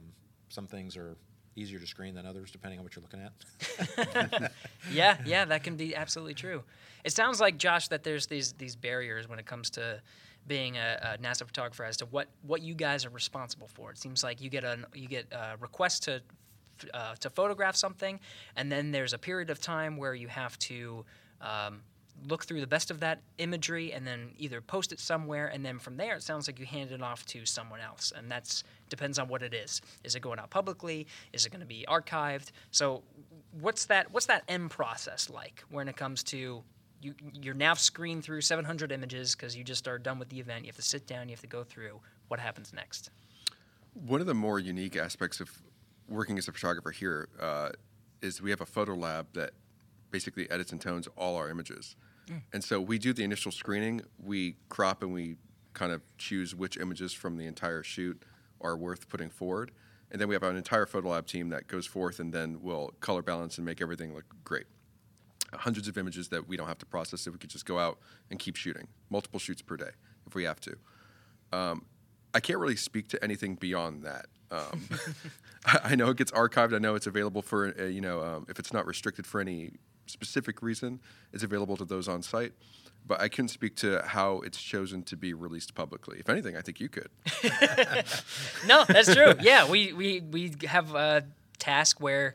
some things are easier to screen than others, depending on what you're looking at. yeah, yeah, that can be absolutely true. It sounds like Josh that there's these these barriers when it comes to being a, a NASA photographer as to what what you guys are responsible for. It seems like you get a you get a request to uh, to photograph something, and then there's a period of time where you have to. Um, look through the best of that imagery and then either post it somewhere and then from there it sounds like you hand it off to someone else. And that's depends on what it is. Is it going out publicly? Is it going to be archived? So what's that what's that end process like when it comes to you you're now screened through 700 images because you just are done with the event. You have to sit down you have to go through. What happens next? One of the more unique aspects of working as a photographer here uh, is we have a photo lab that basically edits and tones all our images. And so we do the initial screening, we crop and we kind of choose which images from the entire shoot are worth putting forward. And then we have an entire photo lab team that goes forth and then will color balance and make everything look great. Hundreds of images that we don't have to process, if we could just go out and keep shooting, multiple shoots per day if we have to. I can't really speak to anything beyond that. Um, I I know it gets archived. I know it's available for uh, you know um, if it's not restricted for any specific reason, is available to those on site. But I couldn't speak to how it's chosen to be released publicly. If anything, I think you could. No, that's true. yeah, we, we, we have a task where,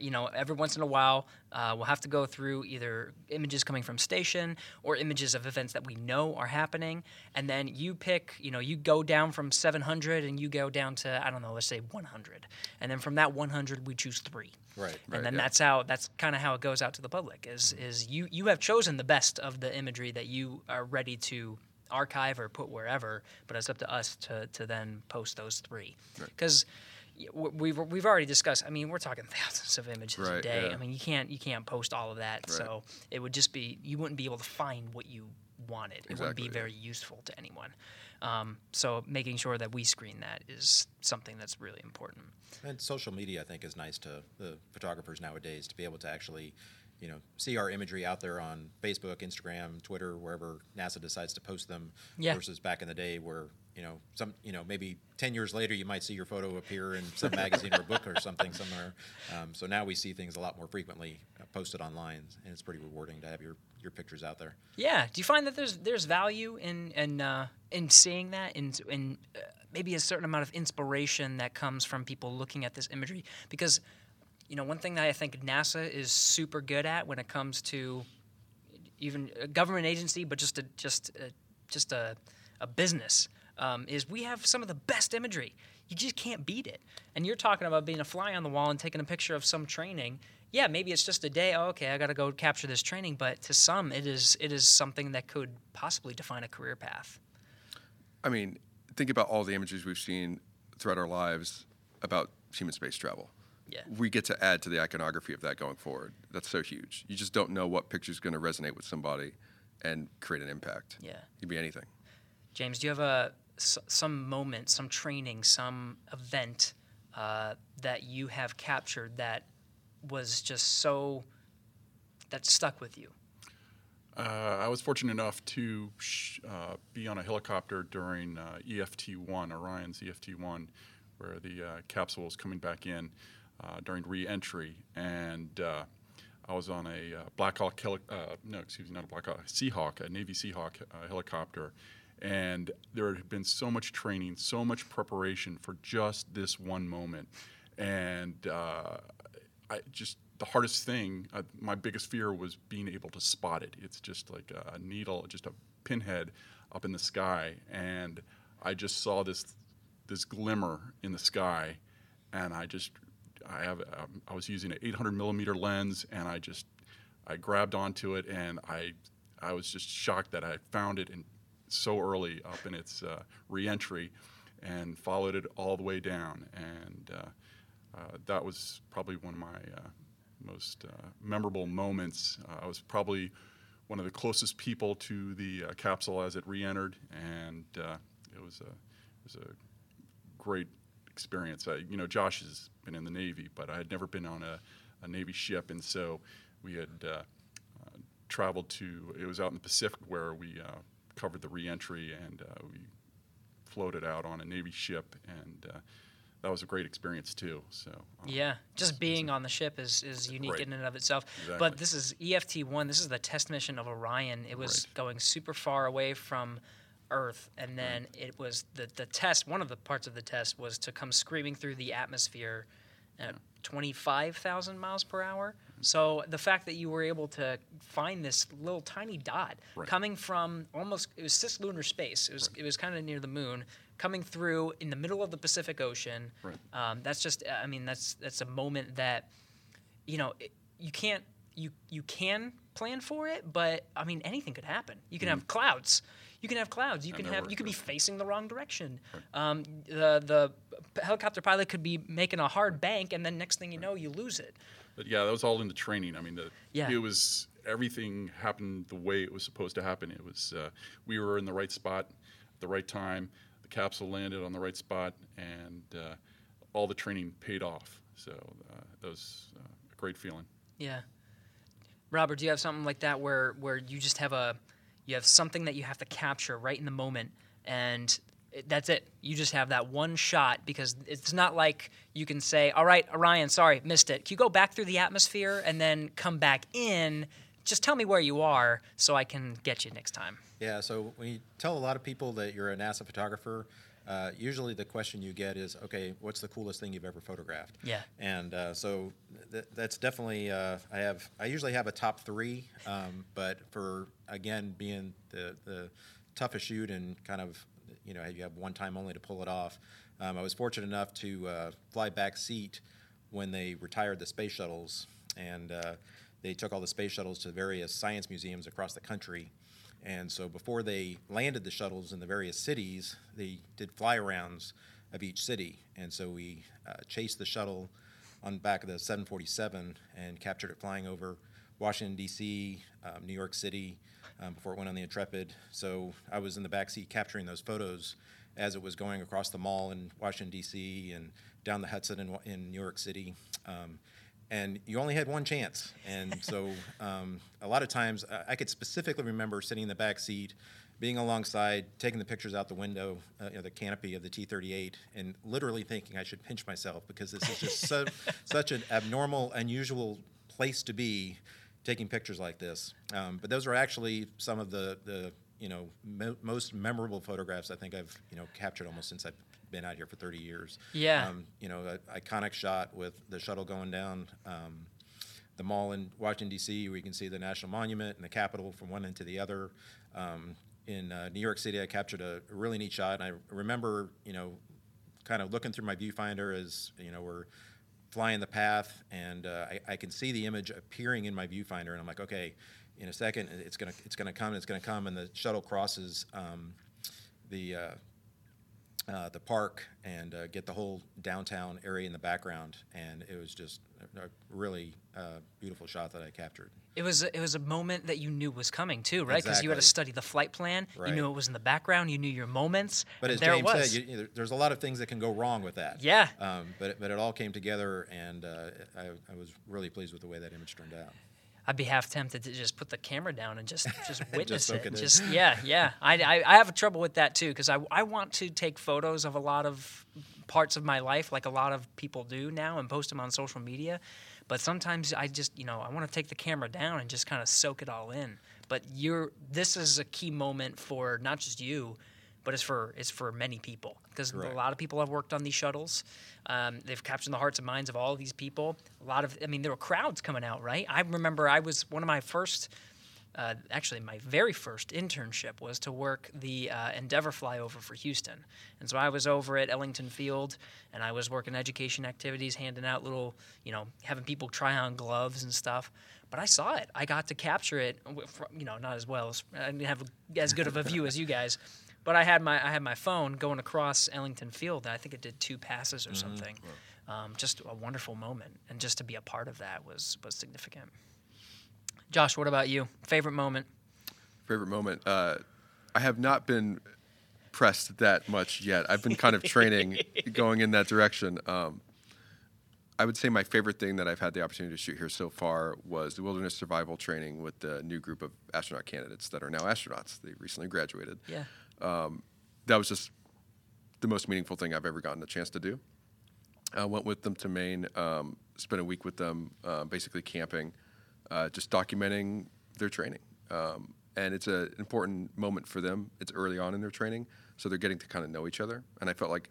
you know, every once in a while, uh, we'll have to go through either images coming from station or images of events that we know are happening. And then you pick, you know, you go down from 700 and you go down to, I don't know, let's say 100. And then from that 100, we choose three. Right. And Right, then yeah. that's how that's kind of how it goes out to the public is is you you have chosen the best of the imagery that you are ready to archive or put wherever, but it's up to us to to then post those three. Because we've we've already discussed. I mean, we're talking thousands of images a day. yeah. I mean, you can't you can't post all of that. Right. So it would just be you wouldn't be able to find what you wanted. It wouldn't be very useful to anyone. Um, so making sure that we screen that is something that's really important. And social media, I think, is nice to the photographers nowadays to be able to actually, you know, see our imagery out there on Facebook, Instagram, Twitter, wherever NASA decides to post them. Yeah. Versus back in the day where you know some you know maybe 10 years later you might see your photo appear in some magazine or book or something somewhere um, so now we see things a lot more frequently uh, posted online and it's pretty rewarding to have your your pictures out there Yeah. Do you find that there's there's value in in uh, in seeing that in in uh, maybe a certain amount of inspiration that comes from people looking at this imagery? Because you know one thing that I think NASA is super good at when it comes to even a government agency, but just a just a, just a, a business um, is we have some of the best imagery. You just can't beat it. And you're talking about being a fly on the wall and taking a picture of some training. Yeah, maybe it's just a day. Oh, okay, I got to go capture this training. But to some, it is it is something that could possibly define a career path. I mean, think about all the images we've seen throughout our lives about human space travel. Yeah. We get to add to the iconography of that going forward. That's so huge. You just don't know what picture is going to resonate with somebody and create an impact. Yeah. It could be anything. James, do you have a s- some moment, some training, some event uh, that you have captured that was just so that stuck with you? Uh, I was fortunate enough to sh- uh, be on a helicopter during uh, EFT-1, Orion's EFT-1, where the uh, capsule was coming back in uh, during re-entry, and uh, I was on a uh, Black Hawk, heli- uh, no, excuse me, not a Black Hawk, Seahawk, a Navy Seahawk uh, helicopter, and there had been so much training, so much preparation for just this one moment, and uh, I just the hardest thing, uh, my biggest fear was being able to spot it. It's just like a needle, just a pinhead up in the sky, and I just saw this this glimmer in the sky, and I just I have um, I was using an 800 millimeter lens, and I just I grabbed onto it, and I I was just shocked that I found it in so early up in its uh, reentry, and followed it all the way down, and uh, uh, that was probably one of my uh, most uh, memorable moments. Uh, I was probably one of the closest people to the capsule as it re-entered, and it was a it was a great experience. I, you know, Josh has been in the Navy, but I had never been on a, a Navy ship, and so we had uh, uh, traveled to. It was out in the Pacific where we uh, covered the re-entry, and uh, we floated out on a Navy ship, and uh, that was a great experience too. So uh, Yeah, just being on the ship is, is unique Right. in and of itself. Exactly. But this is EFT one. This is the test mission of Orion. It was Right. going super far away from Earth, and then it was the the test. One of the parts of the test was to come screaming through the atmosphere at twenty five thousand miles per hour. So the fact that you were able to find this little tiny dot Right. coming from almost it was cislunar space. It was it was kind of near the moon, coming through in the middle of the Pacific Ocean. Right. Um, that's just I mean that's that's a moment that you know it, you can't you you can plan for it, but I mean anything could happen. You can have clouds. You can have clouds. You can have you could be facing the wrong direction. Um, the the helicopter pilot could be making a hard bank, and then next thing you know, you lose it. But yeah, that was all in the training. I mean, the, Yeah. it was everything happened the way it was supposed to happen. It was uh, we were in the right spot, at the right time. The capsule landed on the right spot, and uh, all the training paid off. So uh, that was uh, a great feeling. Yeah. Robert, do you have something like that where where you just have a you have something that you have to capture right in the moment and that's it. You just have that one shot because it's not like you can say, "All right, Orion, sorry, missed it." Can you go back through the atmosphere and then come back in? Just tell me where you are so I can get you next time. Yeah, so when you tell a lot of people that you're a NASA photographer, uh, usually the question you get is, okay, what's the coolest thing you've ever photographed? Yeah. And uh, so th- that's definitely uh, I have I usually have a top three, um, but for again being the the toughest shoot and kind of you know you have one time only to pull it off. Um, I was fortunate enough to uh, fly back seat when they retired the space shuttles, and uh, they took all the space shuttles to various science museums across the country. And so before they landed the shuttles in the various cities, they did fly arounds of each city. And so we uh, chased the shuttle on back of the 747 and captured it flying over Washington, D.C., um, New York City, um, before it went on the Intrepid. So I was in the back seat capturing those photos as it was going across the mall in Washington, D.C., and down the Hudson in, in New York City. Um, and you only had one chance. And so um, a lot of times, I- could specifically remember sitting in the back seat, being alongside, taking the pictures out the window, uh, you know, the canopy of the T-38, and literally thinking I should pinch myself because this is just so, such an abnormal, unusual place to be taking pictures like this. Um, but those are actually some of the, the you know mo- most memorable photographs I think I've you know captured almost since I've been out here for 30 years. Yeah. Um, you know, an iconic shot with the shuttle going down um, the mall in Washington D.C. where you can see the National Monument and the Capitol from one end to the other. Um, in uh, New York City, I captured a really neat shot, and I remember you know kind of looking through my viewfinder as you know we're flying the path, and uh, I, I can see the image appearing in my viewfinder, and I'm like, okay, in a second, it's gonna it's gonna come, it's gonna come, and the shuttle crosses um, the uh, uh, the park and uh, get the whole downtown area in the background, and it was just a, a really uh, beautiful shot that I captured. It was it was a moment that you knew was coming too, right? Because you had to study the flight plan. You knew it was in the background. You knew your moments. But as there James said, you, you- there's a lot of things that can go wrong with that. Yeah. Um, but but it all came together, and uh, I, I was really pleased with the way that image turned out. I'd be half tempted to just put the camera down and just just witness soak it. in. Just yeah, yeah. I, I I have trouble with that too because I I want to take photos of a lot of parts of my life like a lot of people do now and post them on social media. But sometimes I just you know I want to take the camera down and just kind of soak it all in. But you're this is a key moment for not just you, but it's for it's for many people because a lot of people have worked on these shuttles. Um, they've captured the hearts and minds of all of these people. A lot of I mean there were crowds coming out, right? I remember I was one of my first. Uh, actually, my very first internship was to work the uh, Endeavour flyover for Houston. And so I was over at Ellington Field and I was working education activities, handing out little, you know, having people try on gloves and stuff. But I saw it. I got to capture it, you know, not as well as I didn't have as good of a view as you guys. But I had my I had my phone going across Ellington Field, I think it did two passes or something. Um, just a wonderful moment, and just to be a part of that was was significant. Josh, what about you? Favorite moment? Favorite moment. Uh, I have not been pressed that much yet. I've been kind of training, going in that direction. Um, I would say my favorite thing that I've had the opportunity to shoot here so far was the wilderness survival training with the new group of astronaut candidates that are now astronauts. They recently graduated. Yeah. That was just the most meaningful thing I've ever gotten the chance to do. I went with them to Maine, um, spent a week with them, uh, basically camping, uh, just documenting their training. Um, and it's an important moment for them. It's early on in their training, so they're getting to kind of know each other. And I felt like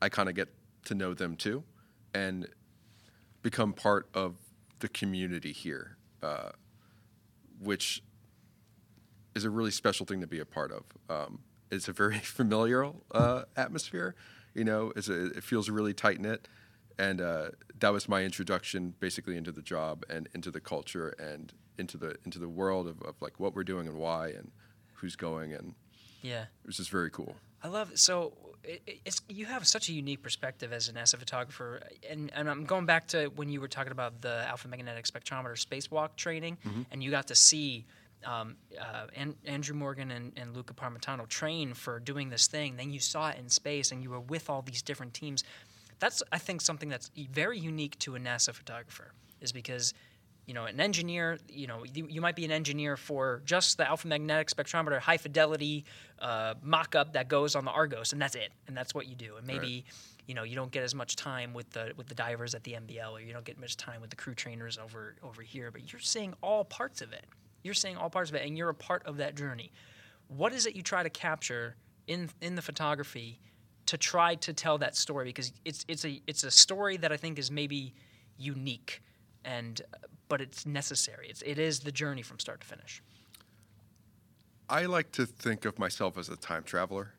I kind of get to know them too, and become part of the community here, uh, which is a really special thing to be a part of. Um, it's a very familiar uh, atmosphere, you know. It's a, it feels really tight knit, and uh, that was my introduction basically into the job and into the culture and into the into the world of, of like what we're doing and why and who's going, and Yeah. it was just very cool. I love it. So it, it- it's you have such a unique perspective as an NASA photographer, and, and I'm going back to when you were talking about the alpha magnetic spectrometer spacewalk training, and you got to see um, uh, An- Andrew Morgan and, and Luca Parmitano train for doing this thing. Then you saw it in space, and you were with all these different teams. That's I think something that's very unique to a NASA photographer, is because you know, an engineer, you know, you, you might be an engineer for just the alpha magnetic spectrometer, high fidelity uh, mock up that goes on the Argos, and that's it. And that's what you do. And maybe, you know, you don't get as much time with the with the divers at the NBL, or you don't get much time with the crew trainers over over here. But you're seeing all parts of it. You're seeing all parts of it, and you're a part of that journey. What is it you try to capture in in the photography to try to tell that story? Because it's it's a it's a story that I think is maybe unique and but it's necessary. It's it is the journey from start to finish. I like to think of myself as a time traveler.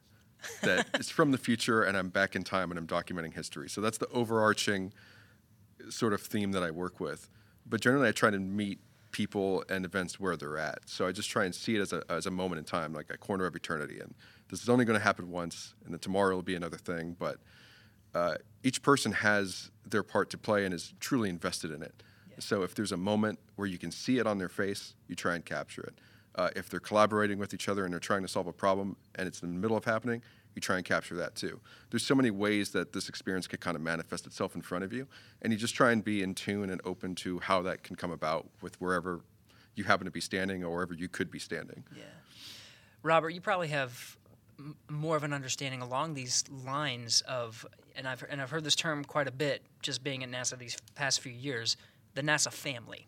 That it's from the future, and I'm back in time, and I'm documenting history. So that's the overarching sort of theme that I work with. But generally, I try to meet people and events where they're at. So I just try and see it as a, as a moment in time, like a corner of eternity. And this is only going to happen once, and then tomorrow will be another thing. But uh, each person has their part to play and is truly invested in it. So if there's a moment where you can see it on their face, you try and capture it. Uh, if they're collaborating with each other and they're trying to solve a problem and it's in the middle of happening, you try and capture that too. There's so many ways that this experience can kind of manifest itself in front of you, and you just try and be in tune and open to how that can come about with wherever you happen to be standing or wherever you could be standing. Yeah. Robert, you probably have m- more of an understanding along these lines of, and I've and I've heard this term quite a bit just being at NASA these past few years, the NASA family.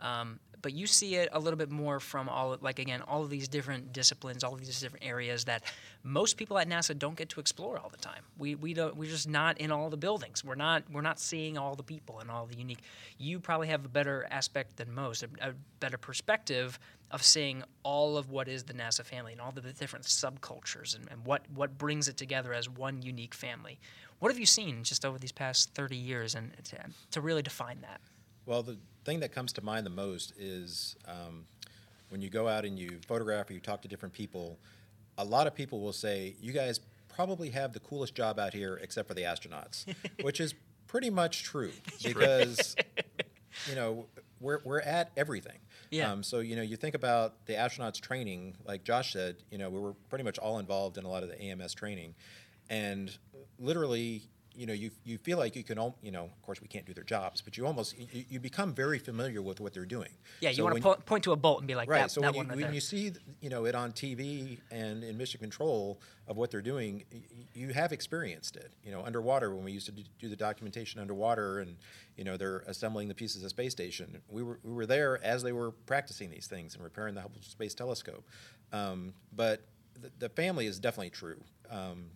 Um, but you see it a little bit more from all like again all of these different disciplines, all of these different areas that most people at NASA don't get to explore all the time. We we don't we're just not in all the buildings. We're not we're not seeing all the people and all the unique. You probably have a better aspect than most, a, a better perspective of seeing all of what is the NASA family and all the different subcultures and, and what what brings it together as one unique family. What have you seen just over these past 30 years and to, to really define that? Well, the thing that comes to mind the most is um, when you go out and you photograph or you talk to different people, a lot of people will say, You guys probably have the coolest job out here except for the astronauts, which is pretty much true because, you know, we're, we're at everything. Yeah. Um, so, you know, you think about the astronauts training, like Josh said, you know, we were pretty much all involved in a lot of the AMS training. And literally, you know, you, you feel like you can, you know, of course we can't do their jobs, but you almost, you, you become very familiar with what they're doing. Yeah, you So want to po- point to a bolt and be like, Right. that, so that when, you, right when you see, you know, it on TV and in Mission Control of what they're doing, you have experienced it. You know, underwater when we used to do- do the documentation underwater, and you know they're assembling the pieces of space station. We were we were there as they were practicing these things and repairing the Hubble Space Telescope. Um, but the, the family is definitely true. Um,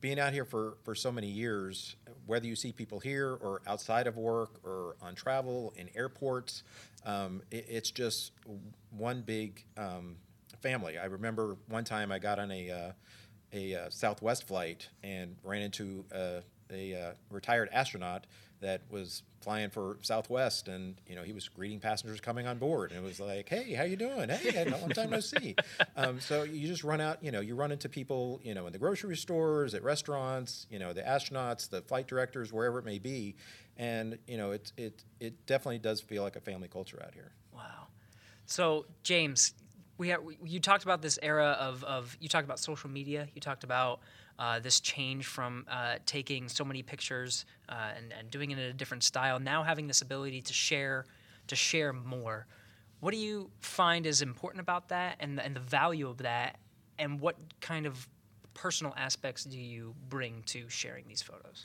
being out here for, for so many years, whether you see people here or outside of work or on travel in airports, um, it, it's just one big um, family. I remember one time I got on a, uh, a uh, Southwest flight and ran into uh, a uh, retired astronaut that was flying for Southwest, and you know he was greeting passengers coming on board, and it was like, "Hey, how you doing? Hey, a long time no see." Um, so you just run out, you know, you run into people, you know, in the grocery stores, at restaurants, you know, the astronauts, the flight directors, wherever it may be, and you know, it it it definitely does feel like a family culture out here. Wow. So James, we have, you talked about this era of, of you talked about social media. You talked about uh, this change from uh, taking so many pictures uh, and, and doing it in a different style. Now having this ability to share to share more. What do you find is important about that, and the, and the value of that, and what kind of personal aspects do you bring to sharing these photos?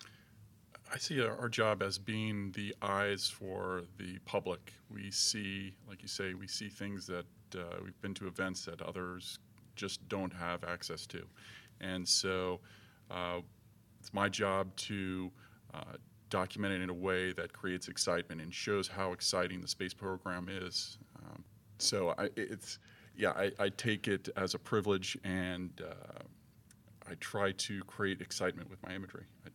I see our, our job as being the eyes for the public. We see, like you say, we see things that uh, we've been to events that others just don't have access to. And so uh, it's my job to uh, document it in a way that creates excitement and shows how exciting the space program is. Um, so I, it's, yeah, I, I take it as a privilege and uh, I try to create excitement with my imagery. I,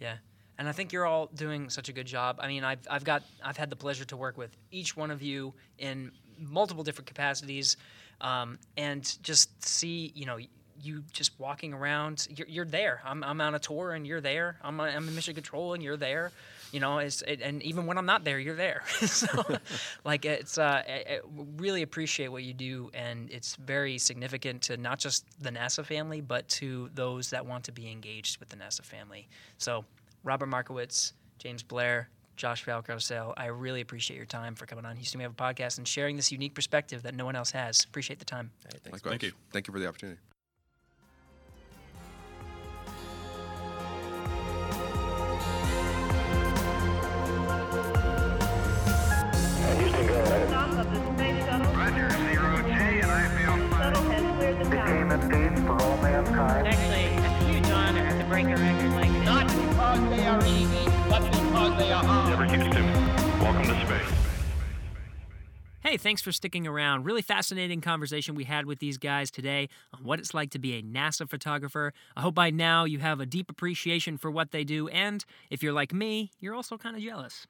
Yeah. And I think you're all doing such a good job. I mean, I've, I've got I've had the pleasure to work with each one of you in multiple different capacities, um, and just see you know you just walking around. You're, you're there. I'm, I'm on a tour and you're there. I'm I'm in mission control and you're there. You know, it's, it, and even when I'm not there, you're there. so, like, it's uh, I, I really appreciate what you do, and it's very significant to not just the NASA family, but to those that want to be engaged with the NASA family. So, Robert Markowitz, James Blair, Josh Valcarcel, I really appreciate your time for coming on Houston We Have a Podcast and sharing this unique perspective that no one else has. Appreciate the time. Hey, thanks. Likewise. Thank you. Thank you for the opportunity. Hey, thanks for sticking around. Really fascinating conversation we had with these guys today on what it's like to be a NASA photographer. I hope by now you have a deep appreciation for what they do, and if you're like me, you're also kind of jealous.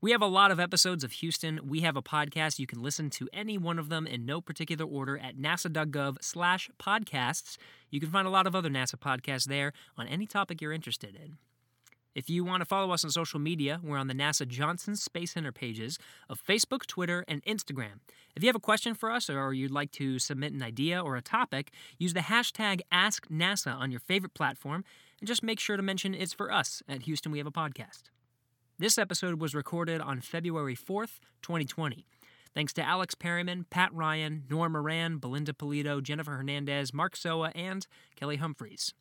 We have a lot of episodes of Houston. We have a podcast. You can listen to any one of them in no particular order at nasa.gov slash podcasts. You can find a lot of other NASA podcasts there on any topic you're interested in. If you want to follow us on social media, we're on the NASA Johnson Space Center pages of Facebook, Twitter, and Instagram. If you have a question for us or you'd like to submit an idea or a topic, use the hashtag AskNASA on your favorite platform and just make sure to mention it's for us at Houston We Have a Podcast. This episode was recorded on February 4th, 2020. Thanks to Alex Perryman, Pat Ryan, Norah Moran, Belinda Pulido, Jennifer Hernandez, Mark Sowa, and Kelly Humphries.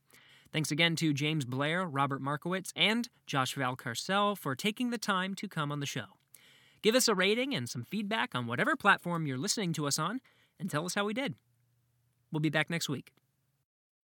Thanks again to James Blair, Robert Markowitz, and Josh Valcarcel for taking the time to come on the show. Give us a rating and some feedback on whatever platform you're listening to us on, and tell us how we did. We'll be back next week.